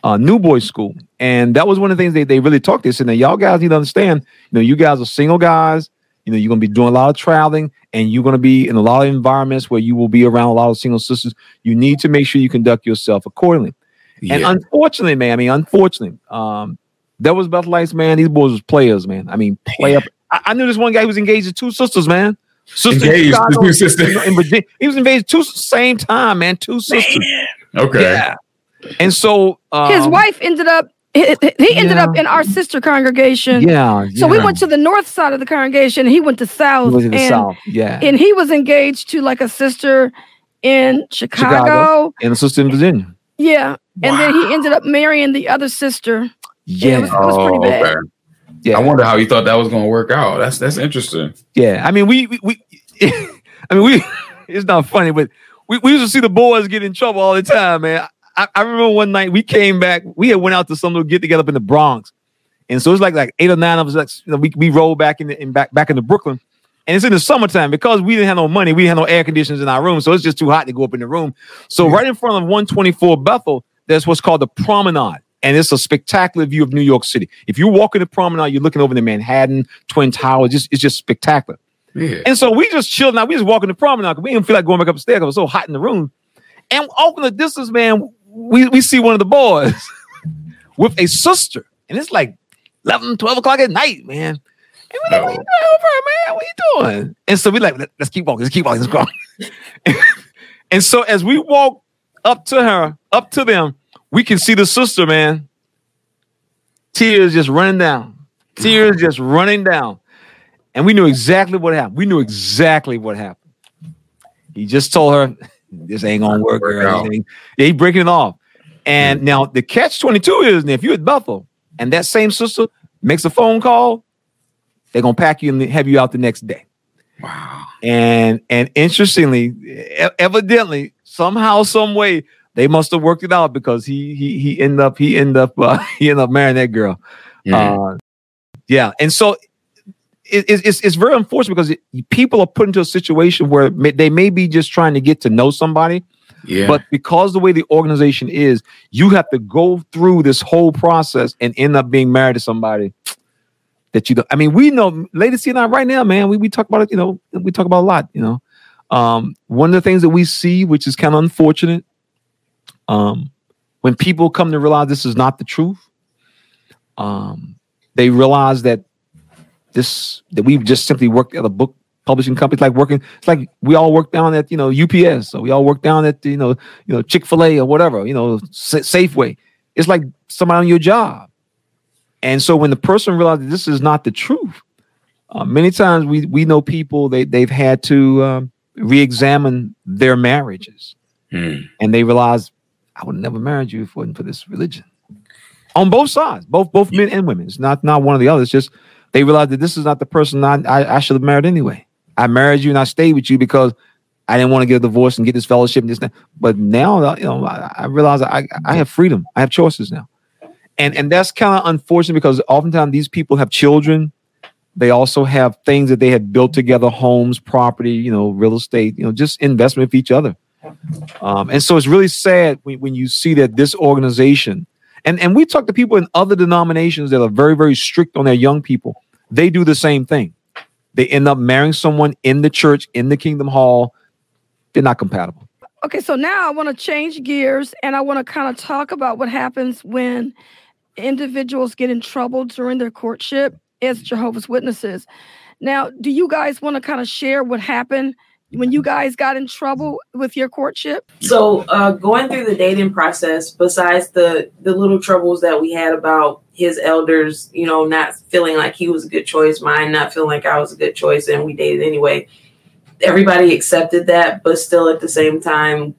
uh, New Boys School, and that was one of the things they, they really talked. They said, "Now y'all guys need to understand. You know, you guys are single guys. You know, you're gonna be doing a lot of traveling, and you're gonna be in a lot of environments where you will be around a lot of single sisters. You need to make sure you conduct yourself accordingly." And unfortunately, man, I mean, unfortunately, um, there was about Bethelites, man. These boys was players, man. I mean, play up. I, I knew this one guy who was engaged to two sisters, man. Sister in Engaged to Chicago, two sisters. in- in Virginia. He was engaged two same time, man. Two sisters. okay. Yeah. And so um, His wife ended up he, he ended Yeah. up in our sister congregation. Yeah. So we went to the north side of the congregation. He went to He south, was in the and South. Yeah. and he was engaged to like a sister in Chicago. Chicago. and a sister in Virginia. Yeah, and then he ended up marrying the other sister. Yeah. it was- it was pretty Oh, bad. okay. yeah. I wonder how you thought that was going to work out. That's that's interesting. Yeah, I mean, we, we, we I mean, we, it's not funny, but we, we used to see the boys get in trouble all the time, man. I, I remember one night we came back, we had went out to some little get together up in the Bronx. And so it's like like eight or nine of us, like, you know, we, we rolled back in, the, in back back into Brooklyn. And it's in the summertime because we didn't have no money, we didn't have no air conditioners in our room. So it's just too hot to go up in the room. So right in front of 124 Bethel, there's what's called the promenade. And it's a spectacular view of New York City. If you walk in the promenade, you're looking over the Manhattan, Twin Towers. Just it's just spectacular. Yeah. And so we just chilled. Now we just walking the promenade. We didn't feel like going back upstairs. It was so hot in the room. And off in the distance, man, we, we see one of the boys with a sister. And it's like 11, 12 o'clock at night, man. And we're like, what you doing over man? What you doing? And so we like, Let, us keep walking. Let's keep walking. Let's go. and so as we walk up to her, up to them, we can see the sister, man. Tears just running down. Tears just running down. And we knew exactly what happened. We knew exactly what happened. He just told her, "This ain't gonna work, girl." Ain't- Yeah, he breaking it off. And now the catch twenty two is, if you're at Bethel and that same sister makes a phone call, they're gonna pack you and have you out the next day. Wow. And and interestingly, evidently, somehow, some way, they must have worked it out because he he he ended up he ended up uh, he ended up marrying that girl. Mm. Uh, yeah, and so it, it- it's it's very unfortunate because it, people are put into a situation where may, they may be just trying to get to know somebody, yeah. but because the way the organization is, you have to go through this whole process and end up being married to somebody that you don't. I mean, we know, Lady C and I right now, man, we, we talk about it, you know, we talk about a lot, you know. Um, one of the things that we see, which is kind of unfortunate, um, when people come to realize this is not the truth, um, they realize that this that we've just simply worked at a book publishing company. It's like working, it's like we all work down at you know UPS, or we all work down at you know you know Chick Fil A or whatever, you know Sa- Safeway. It's like somebody on your job, and so when the person realizes this is not the truth, uh, many times we we know people they they've had to um, re-examine their marriages, Mm. and they realize I would never married you if it wasn't for this religion. On both sides, both both men and women. It's not not one or the other. It's just they realize that this is not the person I I, I should have married anyway. I married you and I stayed with you because I didn't want to get a divorce and get disfellowship and this. That. But now, you know, I, I realize I I have freedom. I have choices now, and and that's kind of unfortunate because oftentimes these people have children. They also have things that they had built together, homes, property, you know, real estate, you know, just investment with each other. Um, and so it's really sad when, when you see that this organization, and, and we talk to people in other denominations that are very, very strict on their young people. They do the same thing. They end up marrying someone in the church, in the kingdom hall. They're not compatible. Okay, so now I want to change gears and I want to kind of talk about what happens when individuals get in trouble during their courtship as Jehovah's Witnesses. Now, do you guys want to kind of share what happened when you guys got in trouble with your courtship? So uh, going through the dating process, besides the the little troubles that we had about his elders, you know, not feeling like he was a good choice, mine not feeling like I was a good choice, and we dated anyway. Everybody accepted that, but still at the same time,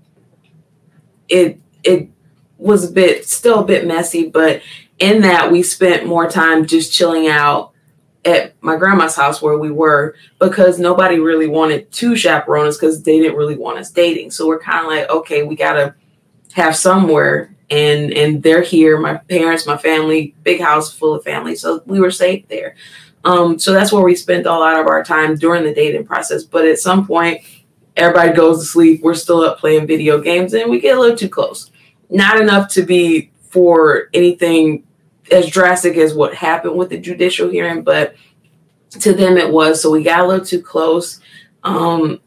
it it was a bit still a bit messy. But in that, we spent more time just chilling out at my grandma's house where we were because nobody really wanted two chaperones because they didn't really want us dating. So we're kind of like, okay, we gotta have somewhere, and and they're here. My parents, my family, big house full of family, so we were safe there. Um, so that's where we spent a lot of our time during the dating process. But at some point, everybody goes to sleep. We're still up playing video games, and we get a little too close. Not enough to be for anything as drastic as what happened with the judicial hearing, but to them it was. So we got a little too close. Um,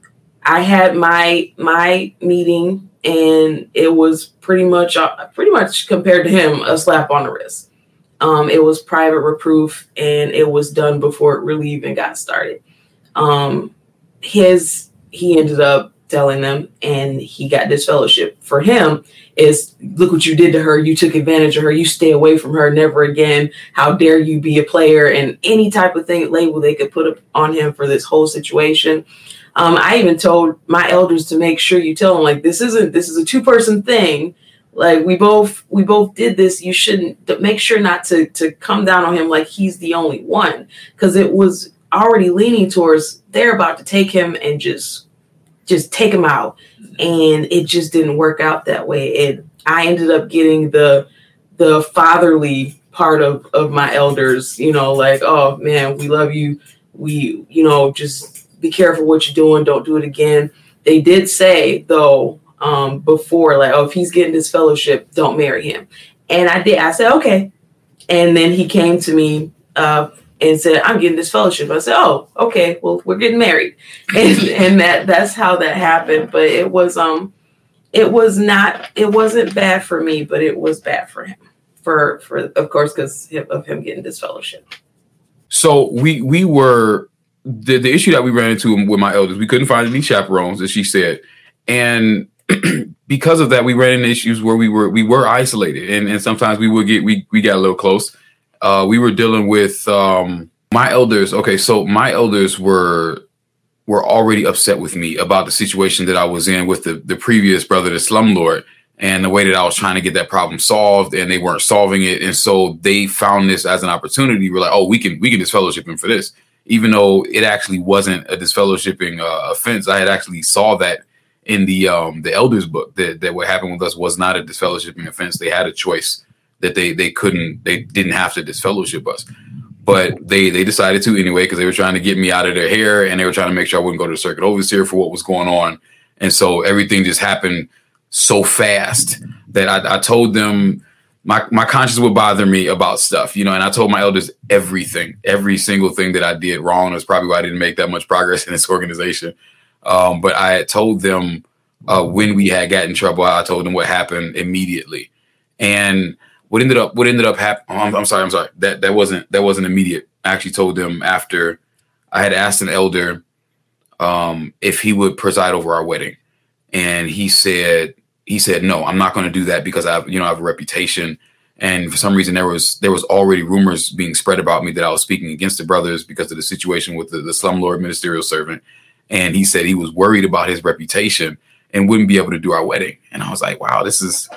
I had my my meeting, and it was pretty much uh, pretty much compared to him a slap on the wrist. Um, it was private reproof, and it was done before it really even got started. Um, his he ended up telling them, and he got disfellowship For him, is look what you did to her. You took advantage of her. You stay away from her. Never again. How dare you be a player? And any type of thing label they could put on him for this whole situation. Um, I even told my elders to make sure you tell them like this isn't this is a two person thing. Like we both we both did this. You shouldn't make sure not to to come down on him like he's the only one because it was already leaning towards they're about to take him and just just take him out. And it just didn't work out that way. And i ended up getting the the fatherly part of of my elders you know like oh man we love you. We you know just be careful what you're doing. Don't do it again. They did say though um before like oh if he's getting disfellowship don't marry him. And i did i said okay. And then he came to me uh and said i'm getting disfellowship. I said oh okay. Well we're getting married. And and that that's how that happened. But it was um it was not it wasn't bad for me but it was bad for him for for of course because of him getting disfellowship. So we we were the the issue that we ran into with my elders. We couldn't find any chaperones, as she said, and because of that, we ran into issues where we were we were isolated, and and sometimes we would get we we got a little close. Uh, we were dealing with um, My elders, okay, so my elders were were already upset with me about the situation that I was in with the the previous brother, the slumlord, and the way that I was trying to get that problem solved, and they weren't solving it, and so they found this as an opportunity. We're like, oh, we can we can disfellowship him for this, even though it actually wasn't a disfellowshipping uh, offense. I had actually saw that in the um the elders book that that what happened with us was not a disfellowshipping offense. They had a choice that they they couldn't they didn't have to disfellowship us but they they decided to anyway because they were trying to get me out of their hair and they were trying to make sure I wouldn't go to the circuit overseer for what was going on. And so everything just happened so fast that I, I told them my my conscience would bother me about stuff, you know. And I told my elders everything, every single thing that I did wrong. That's probably why I didn't make that much progress in this organization. Um, but I had told them uh, when we had gotten in trouble. I told them what happened immediately, and what ended up what ended up happening? Oh, I'm, I'm, sorry, I'm sorry. That that wasn't that wasn't immediate. I actually told them after I had asked an elder um, if he would preside over our wedding, and he said he said no, I'm not going to do that because I have you know I have a reputation, and for some reason there was there was already rumors being spread about me that I was speaking against the brothers because of the situation with the, the slumlord ministerial servant, and he said he was worried about his reputation and wouldn't be able to do our wedding, and I was like, wow, this is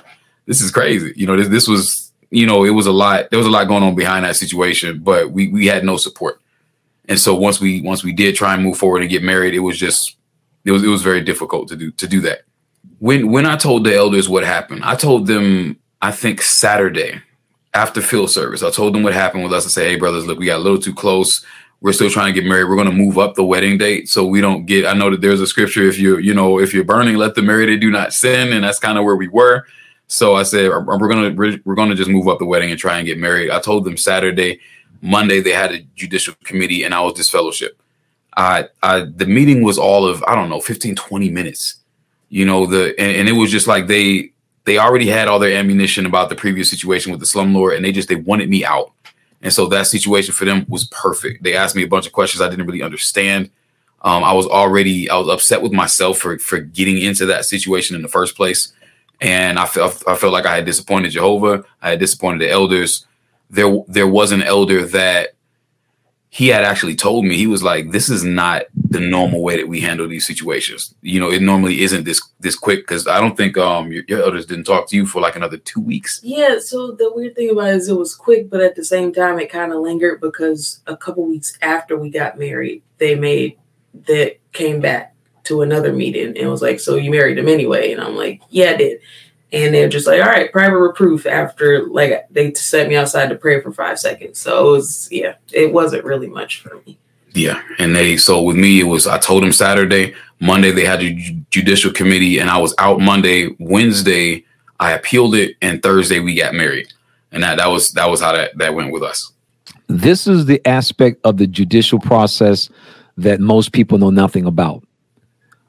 this is crazy. You know, this this was you know, it was a lot. There was a lot going on behind that situation, but we we had no support. And so once we once we did try and move forward and get married, it was just it was it was very difficult to do to do that. When when I told the elders what happened, I told them I think Saturday after field service, I told them what happened with us. I said, "Hey brothers, look, we got a little too close. We're still trying to get married. We're going to move up the wedding date so we don't get. I know that there's a scripture if you you know if you're burning, let the married do not sin, and that's kind of where we were. So I said we're gonna we're gonna just move up the wedding and try and get married. I told them Saturday, Monday they had a judicial committee and I was disfellowship. I, I the meeting was all of I don't know 15 20 minutes. You know the and, and it was just like they they already had all their ammunition about the previous situation with the slumlord and they just they wanted me out. And so that situation for them was perfect. They asked me a bunch of questions I didn't really understand. Um, I was already I was upset with myself for for getting into that situation in the first place and I felt I felt like I had disappointed Jehovah. I had disappointed the elders. There there was an elder that he had actually told me he was like, "This is not the normal way that we handle these situations. You know, it normally isn't this this quick because I don't think um your, your, elders didn't talk to you for like another two weeks." Yeah. So the weird thing about it is it was quick, but at the same time it kind of lingered because a couple weeks after we got married, they made that came back to another meeting and was like, "So you married him anyway?" And I'm like, "Yeah, I did." And they're just like, "All right, private reproof." After like they set me outside to pray for five seconds, so it was yeah, it wasn't really much for me. Yeah, and they so with me it was I told them Saturday, Monday they had a judicial committee, and I was out Monday, Wednesday I appealed it, and Thursday we got married, and that that was that was how that that went with us. This is the aspect of the judicial process that most people know nothing about.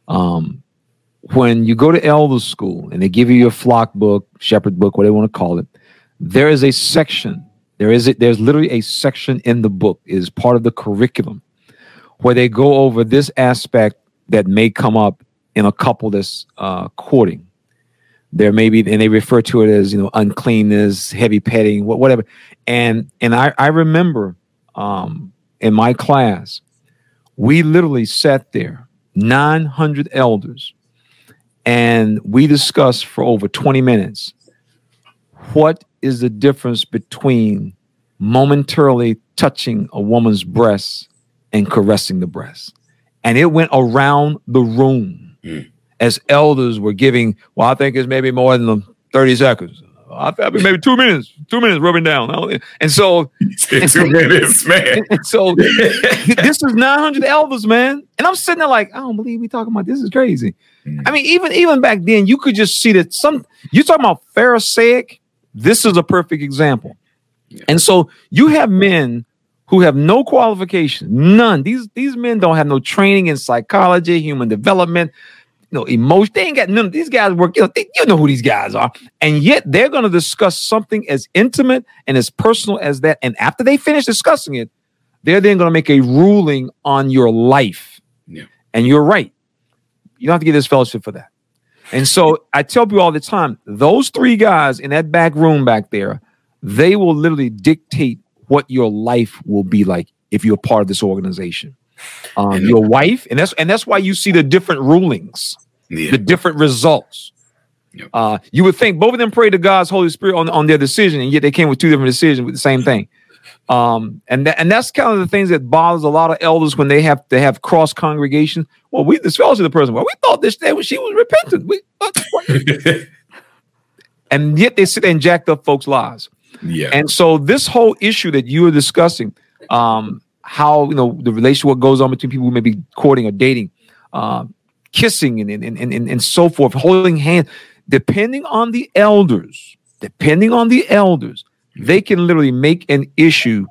Um, when you go to elder school and they give you your flock book, shepherd book, whatever you want to call it, there is a section. There is a, there's literally a section in the book is part of the curriculum where they go over this aspect that may come up in a couple that's uh, courting. There may be, and they refer to it as you know uncleanness, heavy petting, whatever. And and I I remember um, in my class, we literally sat there 900 elders, and we discussed for over 20 minutes what is the difference between momentarily touching a woman's breast and caressing the breast. And it went around the room mm. as elders were giving, well, I think it's maybe more than 30 seconds. I think maybe two minutes, two minutes rubbing down. And so, and two minutes, man. So this is 900 elders, man. And I'm sitting there like, I don't believe we talking about this is crazy. Mm. I mean, even even back then, you could just see that some you talking about Pharisaic. This is a perfect example. Yeah. And so you have men who have no qualification, none. These these men don't have no training in psychology, human development you know, emotion. They ain't got none of these guys work. You know, they, you know who these guys are. And yet they're going to discuss something as intimate and as personal as that. And after they finish discussing it, they're then going to make a ruling on your life. Yeah. And you're right. You don't have to get disfellowship for that. And so I tell people all the time, those three guys in that back room back there, they will literally dictate what your life will be like if you're part of this organization. Um, your wife, and that's and that's why you see the different rulings, Yeah. the different results. Yep. Uh, you would think both of them prayed to God's Holy Spirit on, on their decision, and yet they came with two different decisions with the same thing. Um, and that, and that's kind of the things that bothers a lot of elders when they have to have cross congregation. Well, we disfellowship the person. Well, we thought this day she was repentant. We, and yet they sit there and jacked up folks' lives. yeah. And so this whole issue that you are discussing, um, how you know the relationship what goes on between people who may be courting or dating, uh, kissing and and, and and and so forth, holding hands, depending on the elders, depending on the elders, they can literally make an issue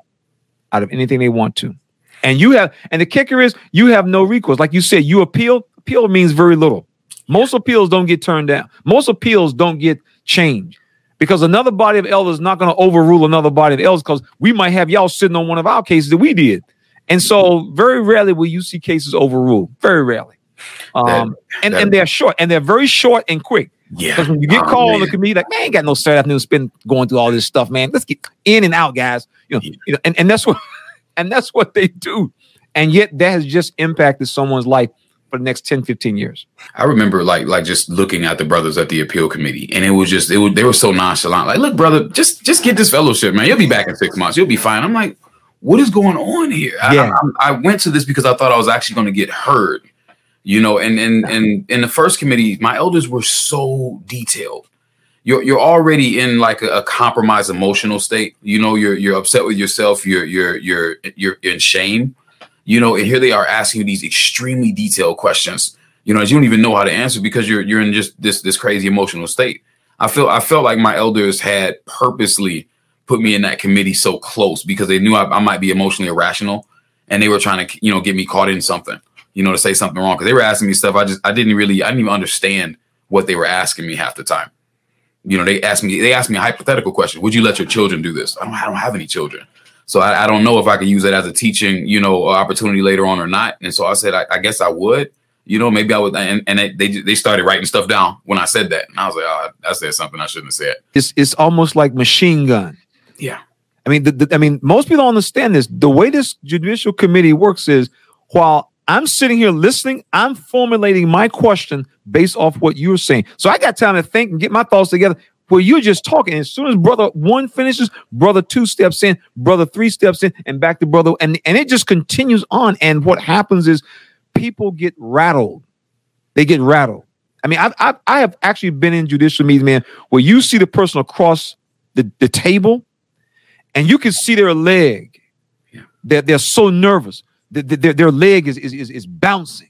out of anything they want to. And you have, and the kicker is you have no recourse. Like you said, you appeal. Appeal means very little. Most appeals don't get turned down. Most appeals don't get changed because another body of elders is not going to overrule another body of elders because we might have y'all sitting on one of our cases that we did. And so very rarely will you see cases overruled. Very rarely. Um, and, that- and they're short and they're very short and quick. yeah. Because when you get Oh, called on the man. committee, like, man, I ain't got no Saturday afternoon spend going through all this stuff, man. Let's get in and out, guys. You know, Yeah. you know, and, and that's what and that's what they do. And yet that has just impacted someone's life for the next 10, 15 years. I remember like like just looking at the brothers at the appeal committee, and it was just it was they were so nonchalant. Like, look, brother, just just get disfellowship, man. You'll be back in six months. You'll be fine. I'm like, what is going on here? I- Yeah. I, I went to this because I thought I was actually going to get heard, you know. And and and in the first committee, my elders were so detailed. You're you're already in like a, a compromised emotional state. You know, you're you're upset with yourself. You're you're you're you're in shame. You know, and here they are asking you these extremely detailed questions you know, as you don't even know how to answer because you're you're in just this this crazy emotional state. I feel I felt like my elders had purposely put me in that committee so close because they knew I, I might be emotionally irrational, and they were trying to you know get me caught in something, you know, to say something wrong because they were asking me stuff I just I didn't really I didn't even understand what they were asking me half the time. You know, they asked me they asked me a hypothetical question: Would you let your children do this? I don't I don't have any children. So I, I don't know if I could use it as a teaching, you know, uh, opportunity later on or not. And so I said, I, I guess I would you know, maybe I would, and, and they, they they started writing stuff down when I said that, and I was like, oh, I said something I shouldn't have said. It's it's almost like machine gun. Yeah. I mean, the, the- I mean, most people don't understand this. The way this judicial committee works is while I'm sitting here listening, I'm formulating my question based off what you're saying. So I got time to think and get my thoughts together. Where you're just talking. As soon as brother one finishes, brother two steps in, brother three steps in, and back to brother, and, and it just continues on. And what happens is people get rattled. They get rattled. I mean, I've, I've, I have actually been in judicial meetings, man, where you see the person across the, the table and you can see their leg. Yeah. They're, they're so nervous. Their, their, their leg is, is, is, is bouncing.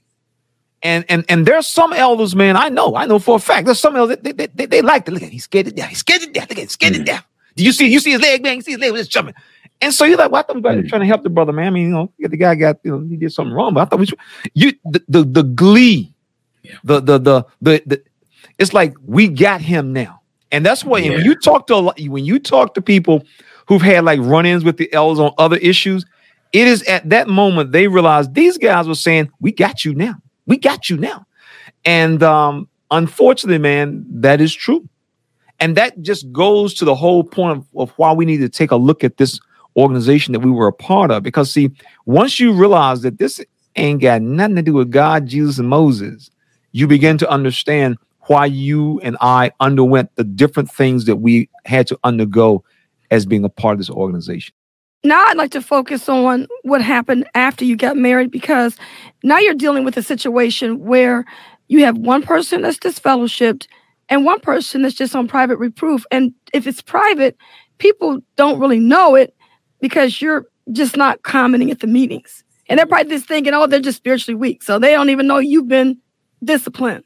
And, and and there's some elders, man. I know, I know for a fact. There's some elders they, they, they, they like to look at. He's scared to death. He's scared to death. Look at him, scared to Mm. death. Do you see? You see his leg, man? You see his leg just jumping. And so you're like, well, I thought we were Mm. trying to help the brother, man. I mean, you know, the guy got, you know, he did something wrong, but I thought we should. You, the, the, the glee, Yeah. the, the, the, the, the, it's like we got him now, and that's why when you talk to a lot, when you talk to people who've had like run-ins with the elders on other issues, it is at that moment they realize these guys were saying, "We got you now. We got you now," and um, unfortunately, man, that is true. And that just goes to the whole point of, of why we need to take a look at this organization that we were a part of. Because, see, once you realize that this ain't got nothing to do with God, Jesus, and Moses, you begin to understand why you and I underwent the different things that we had to undergo as being a part of this organization. Now I'd like to focus on what happened after you got married because now you're dealing with a situation where you have one person that's disfellowshipped and one person that's just on private reproof. And if it's private, people don't really know it because you're just not commenting at the meetings. And they're probably just thinking, oh, they're just spiritually weak. So they don't even know you've been disciplined.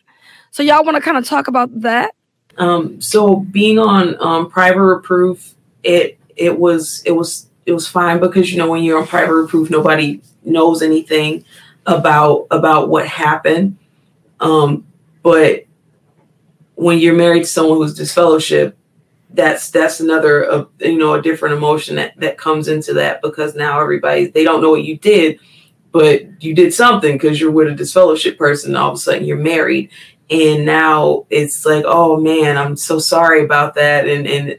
So y'all want to kind of talk about that? Um, so being on um, private reproof, it it was it was it was fine because you know when you're on private reproof, nobody knows anything about about what happened. Um, but when you're married to someone who's disfellowship, that's that's another uh, you know a different emotion that that comes into that because now everybody they don't know what you did, but you did something because you're with a disfellowship person. All of a sudden you're married and now it's like oh man i'm so sorry about that and and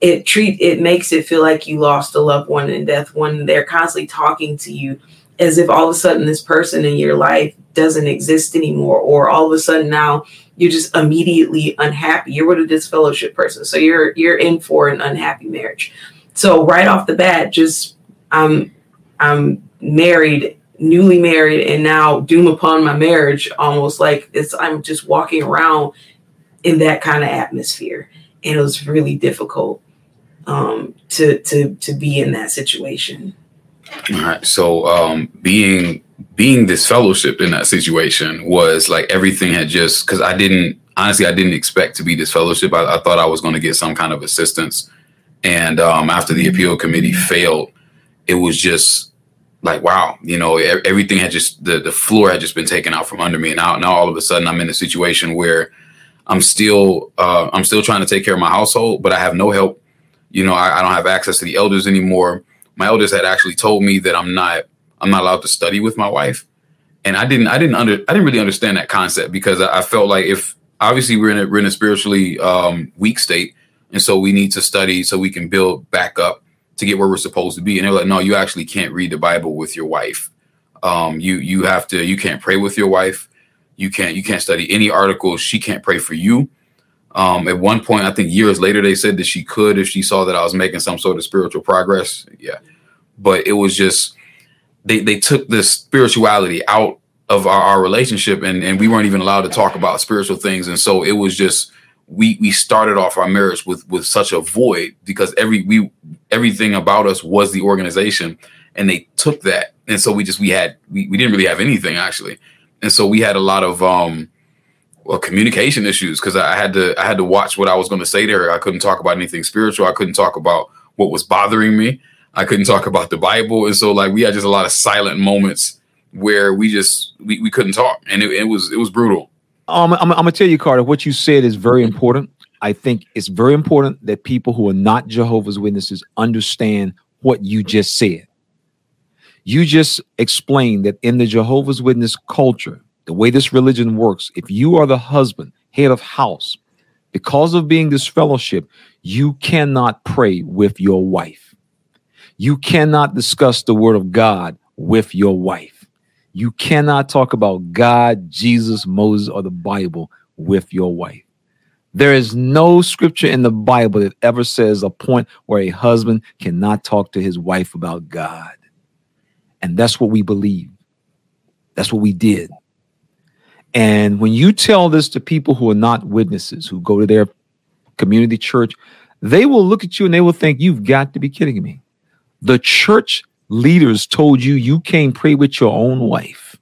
it treat it makes it feel like you lost a loved one in death when they're constantly talking to you as if all of a sudden this person in your life doesn't exist anymore or all of a sudden now you're just immediately unhappy. You're with a disfellowship person. So you're you're in for an unhappy marriage. So right off the bat just i'm i'm married newly married and now doom upon my marriage almost like it's i'm just walking around in that kind of atmosphere. And it was really difficult um, to to to be in that situation all right. So um being being disfellowship in that situation was like everything had just because I didn't honestly I didn't expect to be disfellowship. I, I thought I was going to get some kind of assistance. And um after the appeal committee failed, it was just like wow, you know, everything had just the the floor had just been taken out from under me, and now now all of a sudden I'm in a situation where I'm still uh, I'm still trying to take care of my household, but I have no help. You know, I, I don't have access to the elders anymore my elders had actually told me that I'm not I'm not allowed to study with my wife, and I didn't I didn't under I didn't really understand that concept because I, I felt like if obviously we're in a we're in a spiritually um, weak state, and so we need to study so we can build back up to get where we're supposed to be. And they're like, no, you actually can't read the Bible with your wife. Um, you you have to you can't pray with your wife. You can't you can't study any articles. She can't pray for you. Um, at one point, I think years later, they said that she could if she saw that I was making some sort of spiritual progress. Yeah, but it was just they they took this spirituality out of our, our relationship, and and we weren't even allowed to talk about spiritual things, and so it was just we we started off our marriage with with such a void because every we everything about us was the organization, and they took that, and so we just we had we, we didn't really have anything actually, and so we had a lot of um well, communication issues because I had to I had to watch what I was going to say there. I couldn't talk about anything spiritual. I couldn't talk about what was bothering me. I couldn't talk about the Bible, and so like we had just a lot of silent moments where we just we, we couldn't talk, and it, it was it was brutal. Um, I'm, I'm gonna tell you, Carter. What you said is very important. I think it's very important that people who are not Jehovah's Witnesses understand what you just said. You just explained that in the Jehovah's Witness culture, the way this religion works, if you are the husband, head of house, because of being disfellowship, you cannot pray with your wife. You cannot discuss the word of God with your wife. You cannot talk about God, Jesus, Moses, or the Bible with your wife. There is no scripture in the Bible that ever says a point where a husband cannot talk to his wife about God. And that's what we believe. That's what we did. And when you tell this to people who are not witnesses, who go to their community church, they will look at you and they will think, You've got to be kidding me. The church leaders told you you can't pray with your own wife.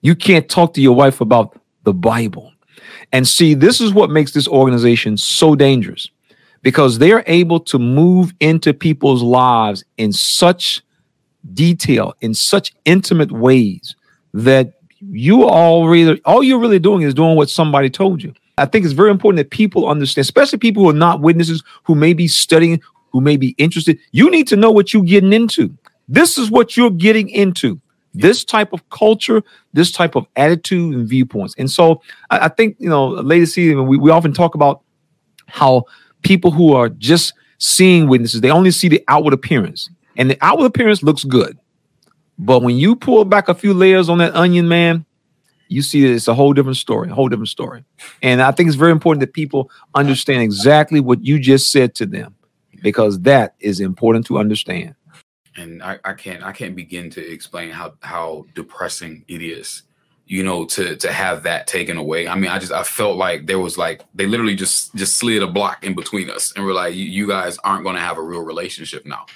You can't talk to your wife about the Bible. And see, this is what makes this organization so dangerous because they're able to move into people's lives in such detail, in such intimate ways that you all really all you're really doing is doing what somebody told you. I think it's very important that people understand, especially people who are not witnesses, who may be studying, who may be interested. You need to know what you're getting into. This is what you're getting into. This type of culture, this type of attitude and viewpoints. And so I, I think, you know, Lady C, we, we often talk about how people who are just seeing witnesses, they only see the outward appearance. And the outward appearance looks good. But when you pull back a few layers on that onion, man, you see that it's a whole different story, a whole different story. And I think it's very important that people understand exactly what you just said to them, because that is important to understand. And I, I can't I can't begin to explain how how depressing it is, you know, to to have that taken away. I mean, I just I felt like there was like they literally just just slid a block in between us, and we're like, you guys aren't going to have a real relationship now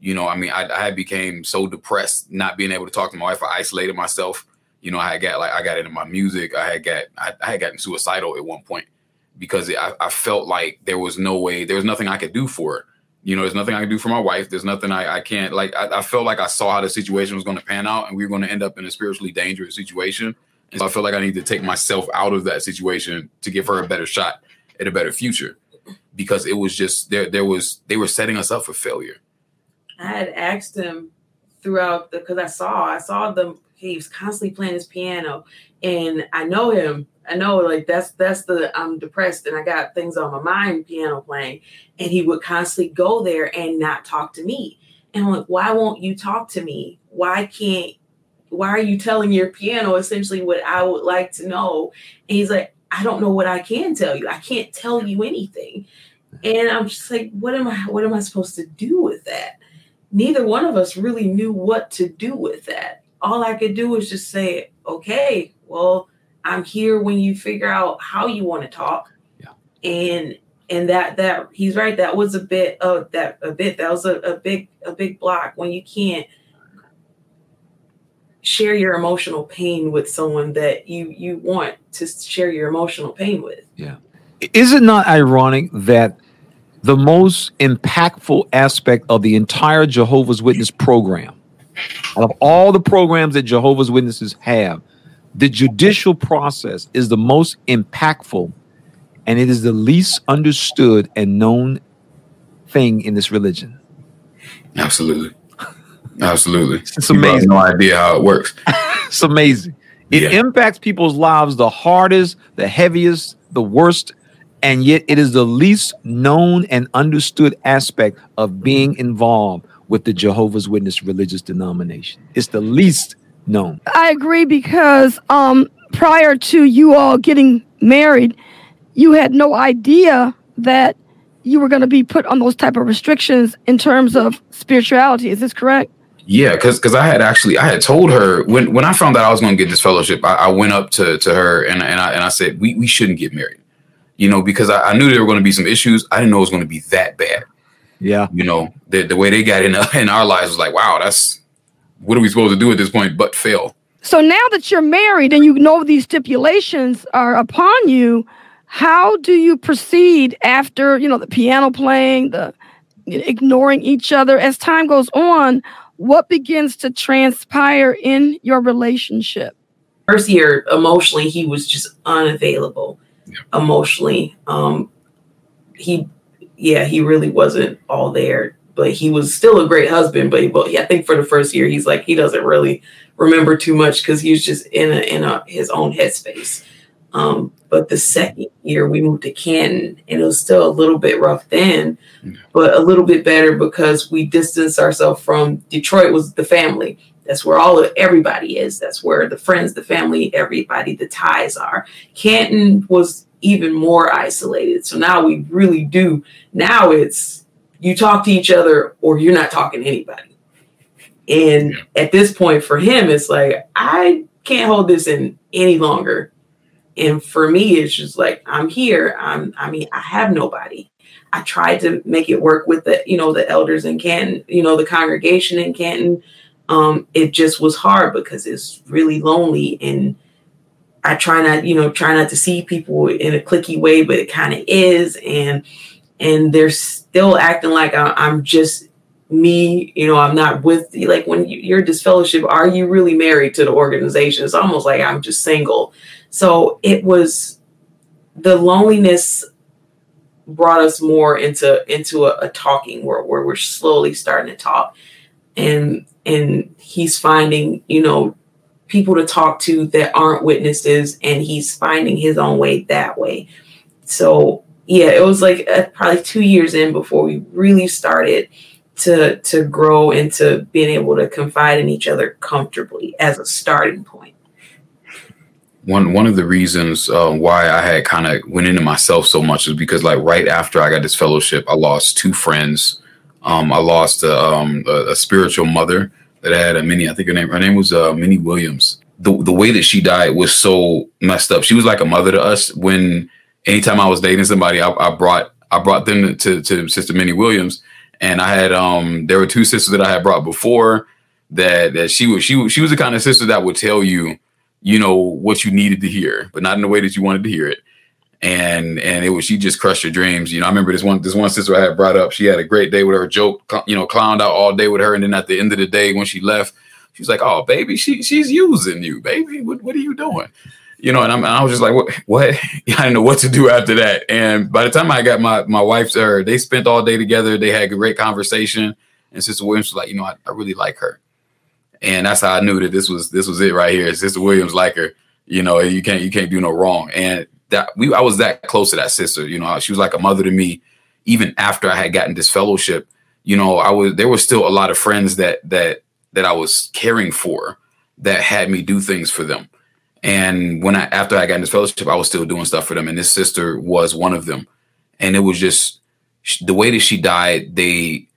you know, I mean, I, I became so depressed not being able to talk to my wife. I isolated myself. You know, I had got like I got into my music. I had got I, I had gotten suicidal at one point because I, I, felt like there was no way, there was nothing I could do for it. You know, there's nothing I can do for my wife. There's nothing I, I can't like. I, I felt like I saw how the situation was going to pan out, and we were going to end up in a spiritually dangerous situation. And so I felt like I need to take myself out of that situation to give her a better shot at a better future, because it was just there. There was they were setting us up for failure I had asked him throughout the because I saw I saw them he was constantly playing his piano, and I know him. I know like that's that's the I'm depressed and I got things on my mind piano playing, and he would constantly go there and not talk to me. And I'm like, why won't you talk to me? Why can't why are you telling your piano essentially what I would like to know? And he's like, I don't know what I can tell you. I can't tell you anything. And I'm just like, what am I what am I supposed to do with that? Neither one of us really knew what to do with that. All I could do was just say, okay, well, I'm here when you figure out how you want to talk. Yeah. And and that that he's right. That was a bit of that a bit that was a, a big a big block when you can't share your emotional pain with someone that you you want to share your emotional pain with. Yeah. Is it not ironic that the most impactful aspect of the entire Jehovah's Witness program, out of all the programs that Jehovah's Witnesses have, the judicial process is the most impactful and it is the least understood and known thing in this religion. Absolutely. Absolutely. It's amazing. no idea how it works. It's amazing. It Yeah. impacts people's lives the hardest, the heaviest, the worst, and yet it is the least known and understood aspect of being involved with the Jehovah's Witness religious denomination. It's the least known. I agree because um, prior to you all getting married, you had no idea that you were going to be put on those type of restrictions in terms of spirituality. Is this correct? Yeah, because because I had actually I had told her when when I found out I was going to get disfellowship, I, I went up to to her and and I and I said we we shouldn't get married, you know, because I, I knew there were going to be some issues. I didn't know it was going to be that bad. Yeah. You know, the the way they got in in our lives was like, wow, that's what are we supposed to do at this point but fail? So now that you're married and you know these stipulations are upon you, how do you proceed after, you know, the piano playing, the ignoring each other as time goes on? What begins to transpire in your relationship? First year, emotionally, he was just unavailable. Emotionally, um, he, yeah, he really wasn't all there. But he was still a great husband. But, but yeah, I think for the first year, he's like he doesn't really remember too much because he was just in a in a his own headspace. Um, but the second year we moved to Canton, and it was still a little bit rough then, but a little bit better because we distanced ourselves from Detroit. Was the family? That's where all of everybody is. That's where the friends, the family, everybody, the ties are. Canton was even more isolated. So now we really do. Now it's you talk to each other or you're not talking to anybody. And at this point for him, it's like, I can't hold this in any longer. And for me, it's just like, I'm here. I'm, I mean, I have nobody. I tried to make it work with the, you know, the elders in Canton, you know, the congregation in Canton. Um, it just was hard because it's really lonely and I try not, you know, try not to see people in a clicky way, but it kind of is. And, and they're still acting like I'm just me, you know, I'm not with you. like when you- you're disfellowship, are you really married to the organization? It's almost like I'm just single. So it was the loneliness brought us more into into a, a talking world where we're slowly starting to talk and and he's finding you know people to talk to that aren't witnesses and he's finding his own way that way so yeah it was like uh, probably two years in before we really started to to grow into being able to confide in each other comfortably as a starting point one one of the reasons uh, why I had kind of went into myself so much is because like right after I got disfellowship, I lost two friends. Um, I lost a, um, a, a spiritual mother that I had a mini. I think her name her name was uh, Minnie Williams. The the way that she died was so messed up. She was like a mother to us. When anytime I was dating somebody, I, I brought I brought them to, to Sister Minnie Williams, and I had um there were two sisters that I had brought before that that she was she she was the kind of sister that would tell you you know what you needed to hear, but not in the way that you wanted to hear it. And and it was she just crushed your dreams. You know, I remember this one this one sister I had brought up. She had a great day with her, joke, you know, clowned out all day with her, and then at the end of the day when she left, she's like, "Oh, baby, she she's using you, baby. What what are you doing?" You know, and, and I was just like, "What? What?" I didn't know what to do after that. And by the time I got my my wife's her, they spent all day together. They had a great conversation, and Sister Williams was like, "You know, I, I really like her." and that's how I knew that this was this was it right here. Sister Williams like her, you know, you can't you can't do no wrong. And that we I was that close to that sister, you know, she was like a mother to me. Even after I had gotten disfellowship, you know, I was there were still a lot of friends that that that I was caring for that had me do things for them. And when I after I got in disfellowship, I was still doing stuff for them, and this sister was one of them. And it was just the way that she died. They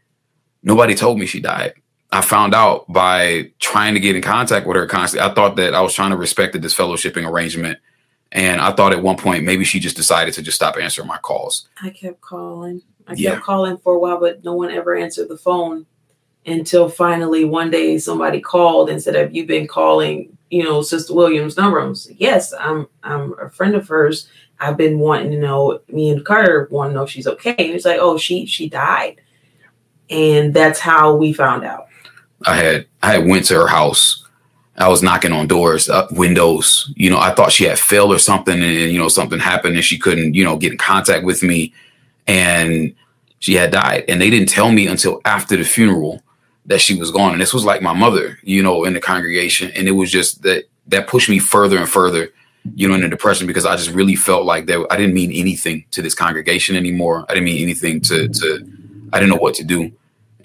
nobody told me she died. I found out by trying to get in contact with her constantly. I thought that I was trying to respect the disfellowshipping arrangement. And I thought at one point maybe she just decided to just stop answering my calls. I kept calling. I Yeah. kept calling for a while, but no one ever answered the phone until finally one day somebody called and said, Have you been calling, you know, Sister Williams' number? I was like, Yes, I'm I'm a friend of hers. I've been wanting to know, me and Carter want to know if she's okay. And it's like, oh, she she died. And that's how we found out. I had I had went to her house. I was knocking on doors, up windows. You know, I thought she had failed or something, and you know something happened, and she couldn't, you know, get in contact with me, and she had died. And they didn't tell me until after the funeral that she was gone. And this was like my mother, you know, in the congregation, and it was just that that pushed me further and further, you know, in the depression because I just really felt like that I didn't mean anything to this congregation anymore. I didn't mean anything to to. I didn't know what to do.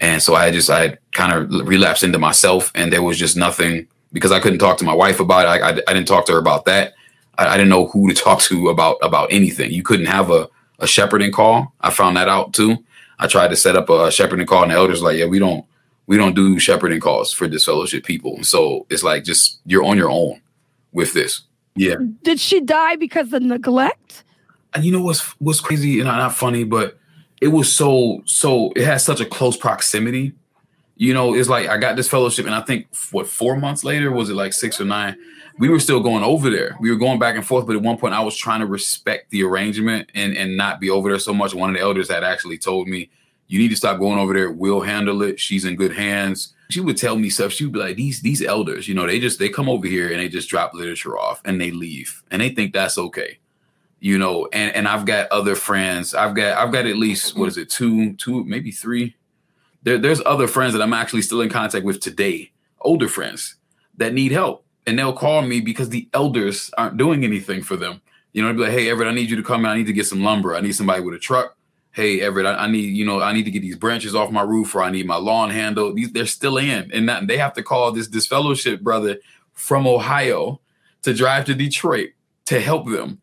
And so I just I kind of relapsed into myself, and there was just nothing because I couldn't talk to my wife about it. I, I, I didn't talk to her about that. I, I didn't know who to talk to about about anything. You couldn't have a a shepherding call. I found that out too. I tried to set up a shepherding call, and the elders like, yeah, we don't we don't do shepherding calls for disfellowship people. So it's like just you're on your own with this. Yeah. Did she die because of neglect? and you know what's what's crazy and not funny, but it was so so it has such a close proximity. You know, it's like I got disfellowship, and I think what four months later was it like six or nine? We were still going over there. We were going back and forth, but at one point I was trying to respect the arrangement and and not be over there so much. One of the elders had actually told me, "You need to stop going over there. We'll handle it. She's in good hands." She would tell me stuff. She would be like, "These these elders, you know, they just they come over here and they just drop literature off and they leave, and they think that's okay." you know and and i've got other friends i've got i've got at least what is it two two maybe three there, there's other friends that i'm actually still in contact with today older friends that need help. And they'll call me because the elders aren't doing anything for them. You know they'll be like hey everett i need you to come in. I need to get some lumber. I need somebody with a truck. Hey everett i, I need you know i need to get these branches off my roof or i need my lawn handled. These they're still in. And that, they have to call this disfellowship brother from ohio to drive to detroit to help them.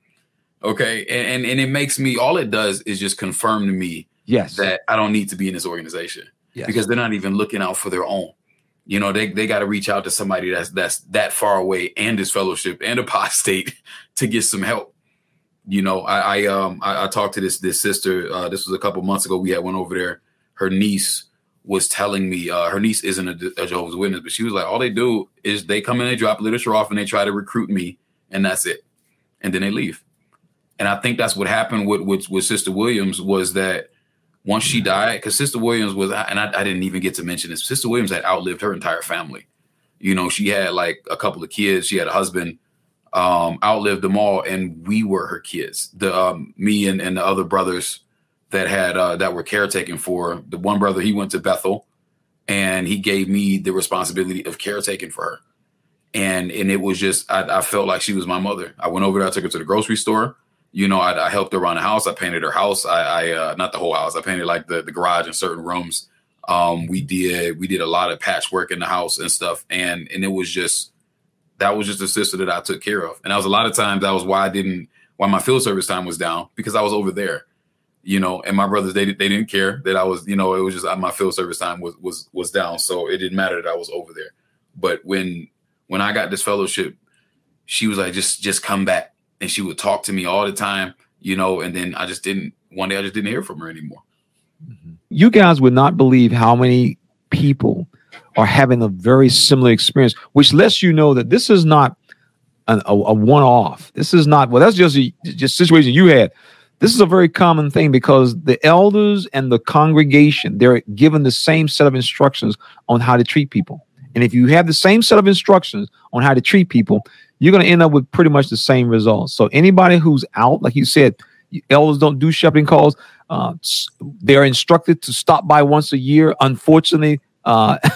Okay? And, and and it makes me all it does is just confirm to me Yes. that i don't need to be in this organization yes. because they're not even looking out for their own. You know they, they got to reach out to somebody that's that's that far away and disfellowship and apostate to get some help. You know i i um i, I talked to this this sister uh this was a couple months ago we had went over there. Her niece was telling me uh her niece isn't a, a jehovah's witness but she was like all they do is they come in they drop literature off and they try to recruit me and that's it. And then they leave. And I think that's what happened with with, with Sister Williams was that once she died, because Sister Williams was, and I, I didn't even get to mention this. Sister Williams had outlived her entire family. You know, she had like a couple of kids. She had a husband, um, outlived them all, and we were her kids. The um, me and, and the other brothers that had uh, that were caretaking for the one brother. He went to Bethel, and he gave me the responsibility of caretaking for her. And and it was just I, I felt like she was my mother. I went over there. I took her to the grocery store you know, I, I, helped her around the house. I painted her house. I, I uh, not the whole house. I painted like the, the garage and certain rooms. Um, we did we did a lot of patchwork in the house and stuff, and and it was just that was just a sister that I took care of, and that was a lot of times that was why I didn't why my field service time was down because I was over there, you know, and my brothers they they didn't care that I was you know it was just uh, my field service time was was was down, so it didn't matter that I was over there. But when when I got disfellowship, she was like just just come back and she would talk to me all the time, you know, and then I just didn't one day I just didn't hear from her anymore. Mm-hmm. you guys would not believe how many people are having a very similar experience, which lets you know that this is not an, a, a one-off. This is not well. That's just a just situation you had. This is a very common thing because the elders and the congregation they're given the same set of instructions on how to treat people. And if you have the same set of instructions on how to treat people, you're going to end up with pretty much the same results. So anybody who's out, like you said, elders don't do shepherding calls. Uh, they're instructed to stop by once a year. Unfortunately, uh,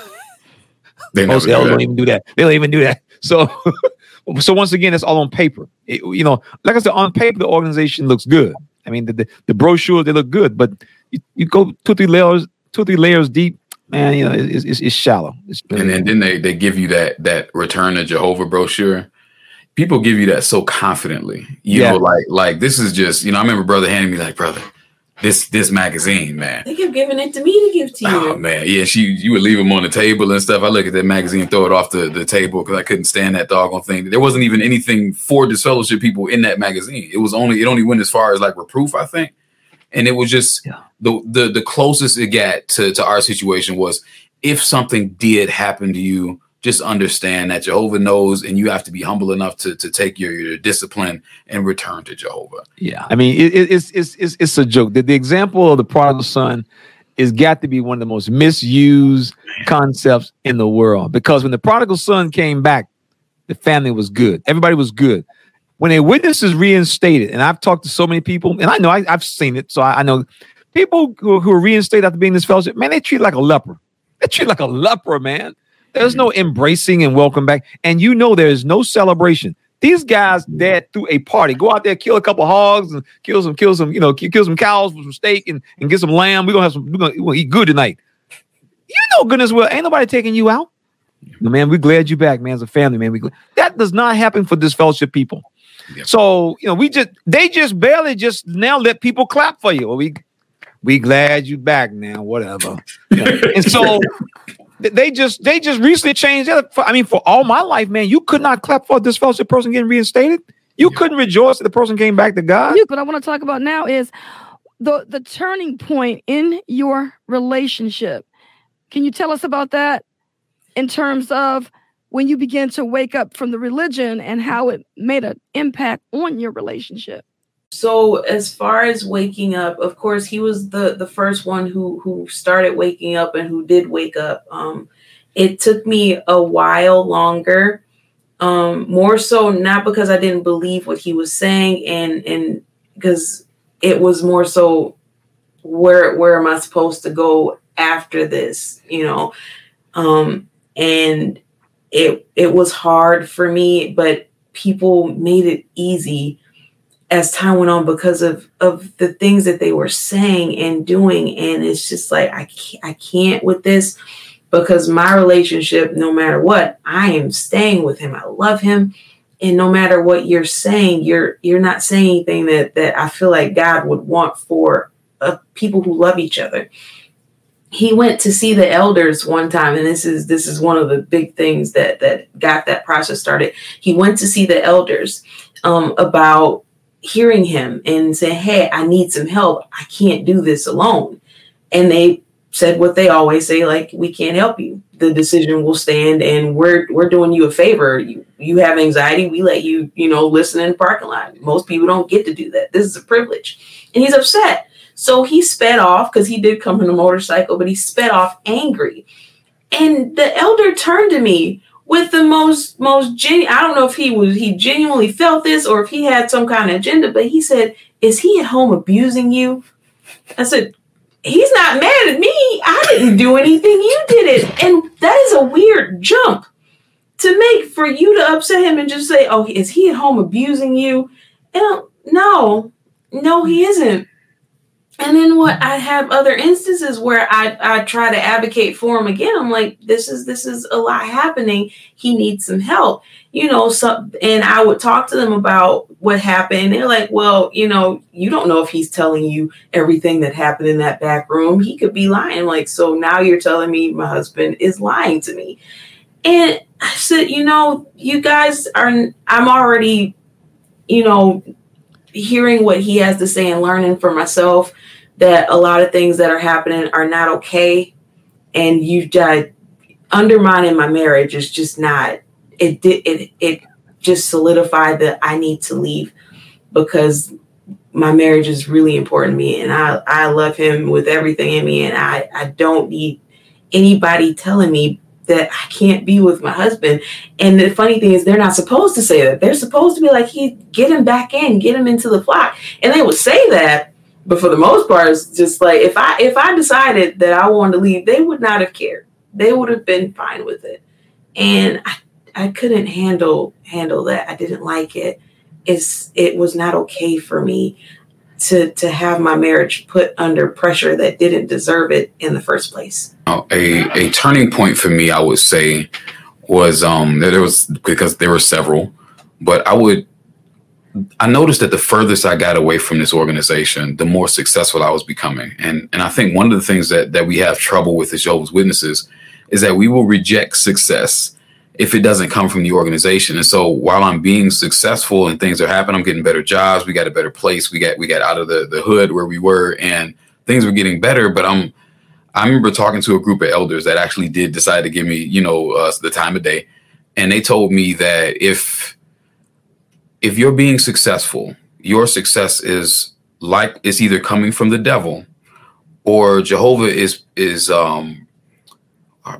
They Most do elders that. don't even do that. They don't even do that. So, so once again, it's all on paper. It- you know, like I said, on paper, the organization looks good. I mean, the the, the brochures they look good, but you, you go two three layers two three layers deep, man. You know, it's it's, it's shallow. It's and then, then they they give you that that return to Jehovah brochure. People give you that so confidently, you Yeah. know, like like this is just you know. I remember brother handing me like, brother, this this magazine, man. They kept giving it to me to give to you. Oh man, yeah, she you would leave them on the table and stuff. I look at that magazine, throw it off the, the table because I couldn't stand that doggone thing. There wasn't even anything for disfellowship people in that magazine. It was only it only went as far as like reproof, I think. And it was just Yeah. the the the closest it got to, to our situation was if something did happen to you, just understand that Jehovah knows and you have to be humble enough to to take your, your discipline and return to Jehovah. Yeah, I mean, it, it, it's, it's it's it's a joke. The, the example of the prodigal son is got to be one of the most misused concepts in the world because when the prodigal son came back, the family was good. Everybody was good. When a witness is reinstated, and I've talked to so many people, and I know I, I've seen it, so I, I know people who, who are reinstated after being in disfellowship, man, they treat like a leper. They treat like a leper, man. There's no embracing and welcome back, and you know there is no celebration. These guys that through a party go out there, kill a couple hogs and kill some, kill some, you know, kill, kill some cows for some steak and, and get some lamb. We're gonna have some, we're gonna, we're gonna eat good tonight. You know, goodness well, ain't nobody taking you out. Man, we're glad you back, man. As a family, man. We glad. that does not happen for disfellowship people. Yeah. So you know, we just they just barely just now let people clap for you. Well, we we glad you back now, whatever. And so they just they just recently changed that. I mean, for all my life, man, you could not clap for disfellowship person getting reinstated. You couldn't rejoice that the person came back to God. What I want to talk about now is the the turning point in your relationship. Can you tell us about that in terms of when you began to wake up from the religion and how it made an impact on your relationship? So as far as waking up, of course, he was the the first one who who started waking up and who did wake up. Um, it took me a while longer, um, more so not because I didn't believe what he was saying, and and because it was more so where where am I supposed to go after this, you know, um, and it it was hard for me, but people made it easy as time went on because of of the things that they were saying and doing. And it's just like I can't, I can't with this because my relationship no matter what I am staying with him. I love him. And no matter what you're saying you're you're not saying anything that that I feel like God would want for uh, people who love each other. He went to see the elders one time and this is this is one of the big things that that got that process started. He went to see the elders um, about hearing him and say, Hey, I need some help. I can't do this alone. And they said what they always say, like, we can't help you. The decision will stand and we're we're doing you a favor. You you have anxiety, we let you, you know, listen in the parking lot. Most people don't get to do that. This is a privilege. And he's upset. So he sped off because he did come in a motorcycle, but he sped off angry. And the elder turned to me with the most most i don't know if he was he genuinely felt this or if he had some kind of agenda but he said is he at home abusing you? I said he's not mad at me. I didn't do anything. You did it. And that is a weird jump to make for you to upset him and just say oh is he at home abusing you? And no no he isn't and then what I have other instances where I, I try to advocate for him again. I'm like, this is this is a lot happening. He needs some help. You know, some and I would talk to them about what happened. They're like, well, you know, you don't know if he's telling you everything that happened in that back room. He could be lying. Like, so now you're telling me my husband is lying to me. And I said, you know, you guys are I'm already, you know, hearing what he has to say and learning for myself that a lot of things that are happening are not okay and you've undermining my marriage is just not it did it it just solidified that I need to leave because my marriage is really important to me and I I love him with everything in me and I I don't need anybody telling me that I can't be with my husband. And the funny thing is, they're not supposed to say that. They're supposed to be like, he get him back in, get him into the flock. And they would say that, but for the most part, it's just like if I if I decided that I wanted to leave, they would not have cared. They would have been fine with it. and I, I couldn't handle handle that. I didn't like it. It's it was not okay for me to to have my marriage put under pressure that didn't deserve it in the first place. A a turning point for me, I would say, was um there was because there were several, but I would I noticed that the furthest I got away from this organization, the more successful I was becoming. And and I think one of the things that that we have trouble with as Jehovah's Witnesses is that we will reject success if it doesn't come from the organization. And so while I'm being successful and things are happening, I'm getting better jobs, we got a better place, we got we got out of the, the hood where we were and things were getting better, but I'm I remember talking to a group of elders that actually did decide to give me, you know, uh, the time of day. And they told me that if if you're being successful, your success is like it's either coming from the devil or Jehovah is is um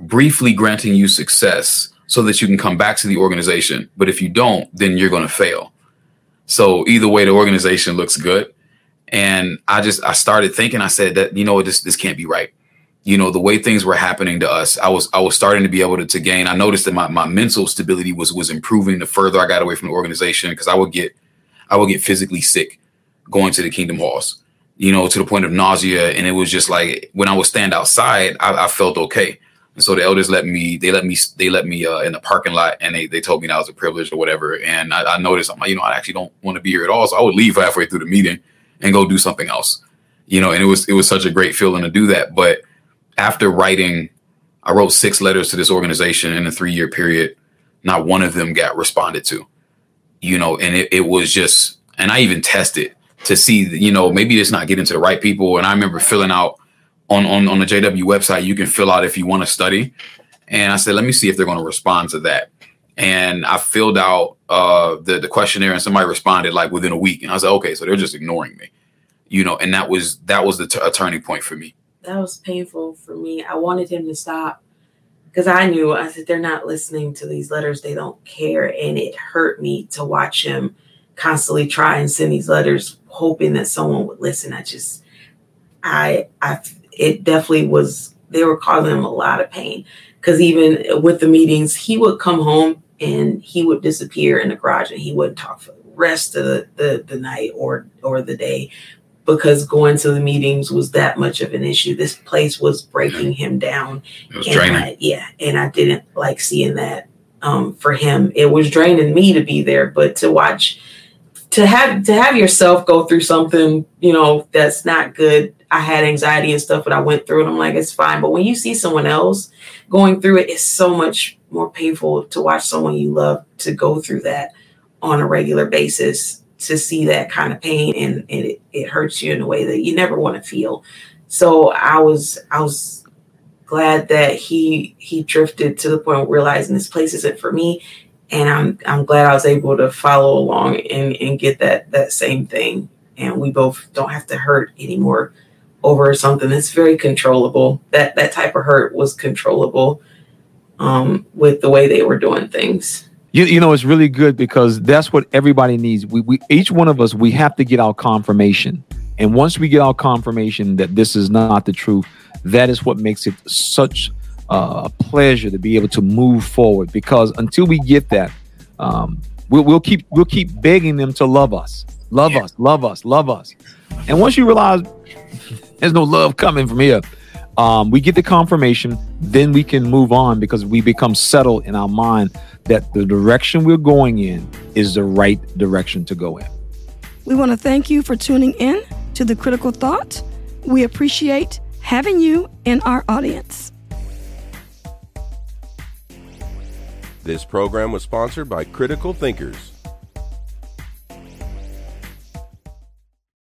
briefly granting you success so that you can come back to the organization. But if you don't, then you're going to fail. So either way, the organization looks good. And I just I started thinking. I said that you know this this can't be right. You know the way things were happening to us. I was I was starting to be able to, to gain. I noticed that my, my mental stability was was improving the further I got away from the organization because I would get I would get physically sick going to the Kingdom Halls. You know to the point of nausea, and it was just like when I would stand outside, I, I felt okay. And so the elders let me, they let me, they let me uh, in the parking lot, and they they told me that I was a privilege or whatever. And I, I noticed, I'm like, you know, I actually don't want to be here at all. So I would leave halfway through the meeting and go do something else. You know, and it was it was such a great feeling to do that. But after writing, I wrote six letters to this organization in a three year period. Not one of them got responded to. You know, and it, it was just, and I even tested to see, you know, maybe it's not getting to the right people. And I remember filling out on, on, on the JW website, you can fill out if you want to study. And I said, let me see if they're going to respond to that. And I filled out uh, the, the questionnaire and somebody responded like within a week. And I was like, okay, so they're just ignoring me, you know, and that was, that was the t- a turning point for me. That was painful for me. I wanted him to stop because I knew, I said, they're not listening to these letters. They don't care. And it hurt me to watch him constantly try and send these letters, hoping that someone would listen. I just, I, I it definitely was they were causing him a lot of pain because even with the meetings he would come home and he would disappear in the garage and he wouldn't talk for the rest of the, the, the night or or the day because going to the meetings was that much of an issue this place was breaking him down it was draining. I, yeah and i didn't like seeing that um, for him it was draining me to be there but to watch to have to have yourself go through something you know that's not good I had anxiety and stuff, but I went through it. I'm like, it's fine. But when you see someone else going through it, it's so much more painful to watch someone you love to go through that on a regular basis, to see that kind of pain and, and it, it hurts you in a way that you never want to feel. So I was I was glad that he he drifted to the point of realizing this place isn't for me. And I'm I'm glad I was able to follow along and, and get that that same thing. And we both don't have to hurt anymore over something that's very controllable. That that type of hurt was controllable um, with the way they were doing things. You, you know, it's really good because that's what everybody needs. We, we each one of us we have to get our confirmation, and once we get our confirmation that this is not the truth, that is what makes it such a pleasure to be able to move forward. Because until we get that, um, we'll, we'll keep we'll keep begging them to love us, love us, love us, love us. And once you realize there's no love coming from here. Um, we get the confirmation, then we can move on because we become settled in our mind that the direction we're going in is the right direction to go in. We want to thank you for tuning in to the Critical Thought. We appreciate having you in our audience. This program was sponsored by Critical Thinkers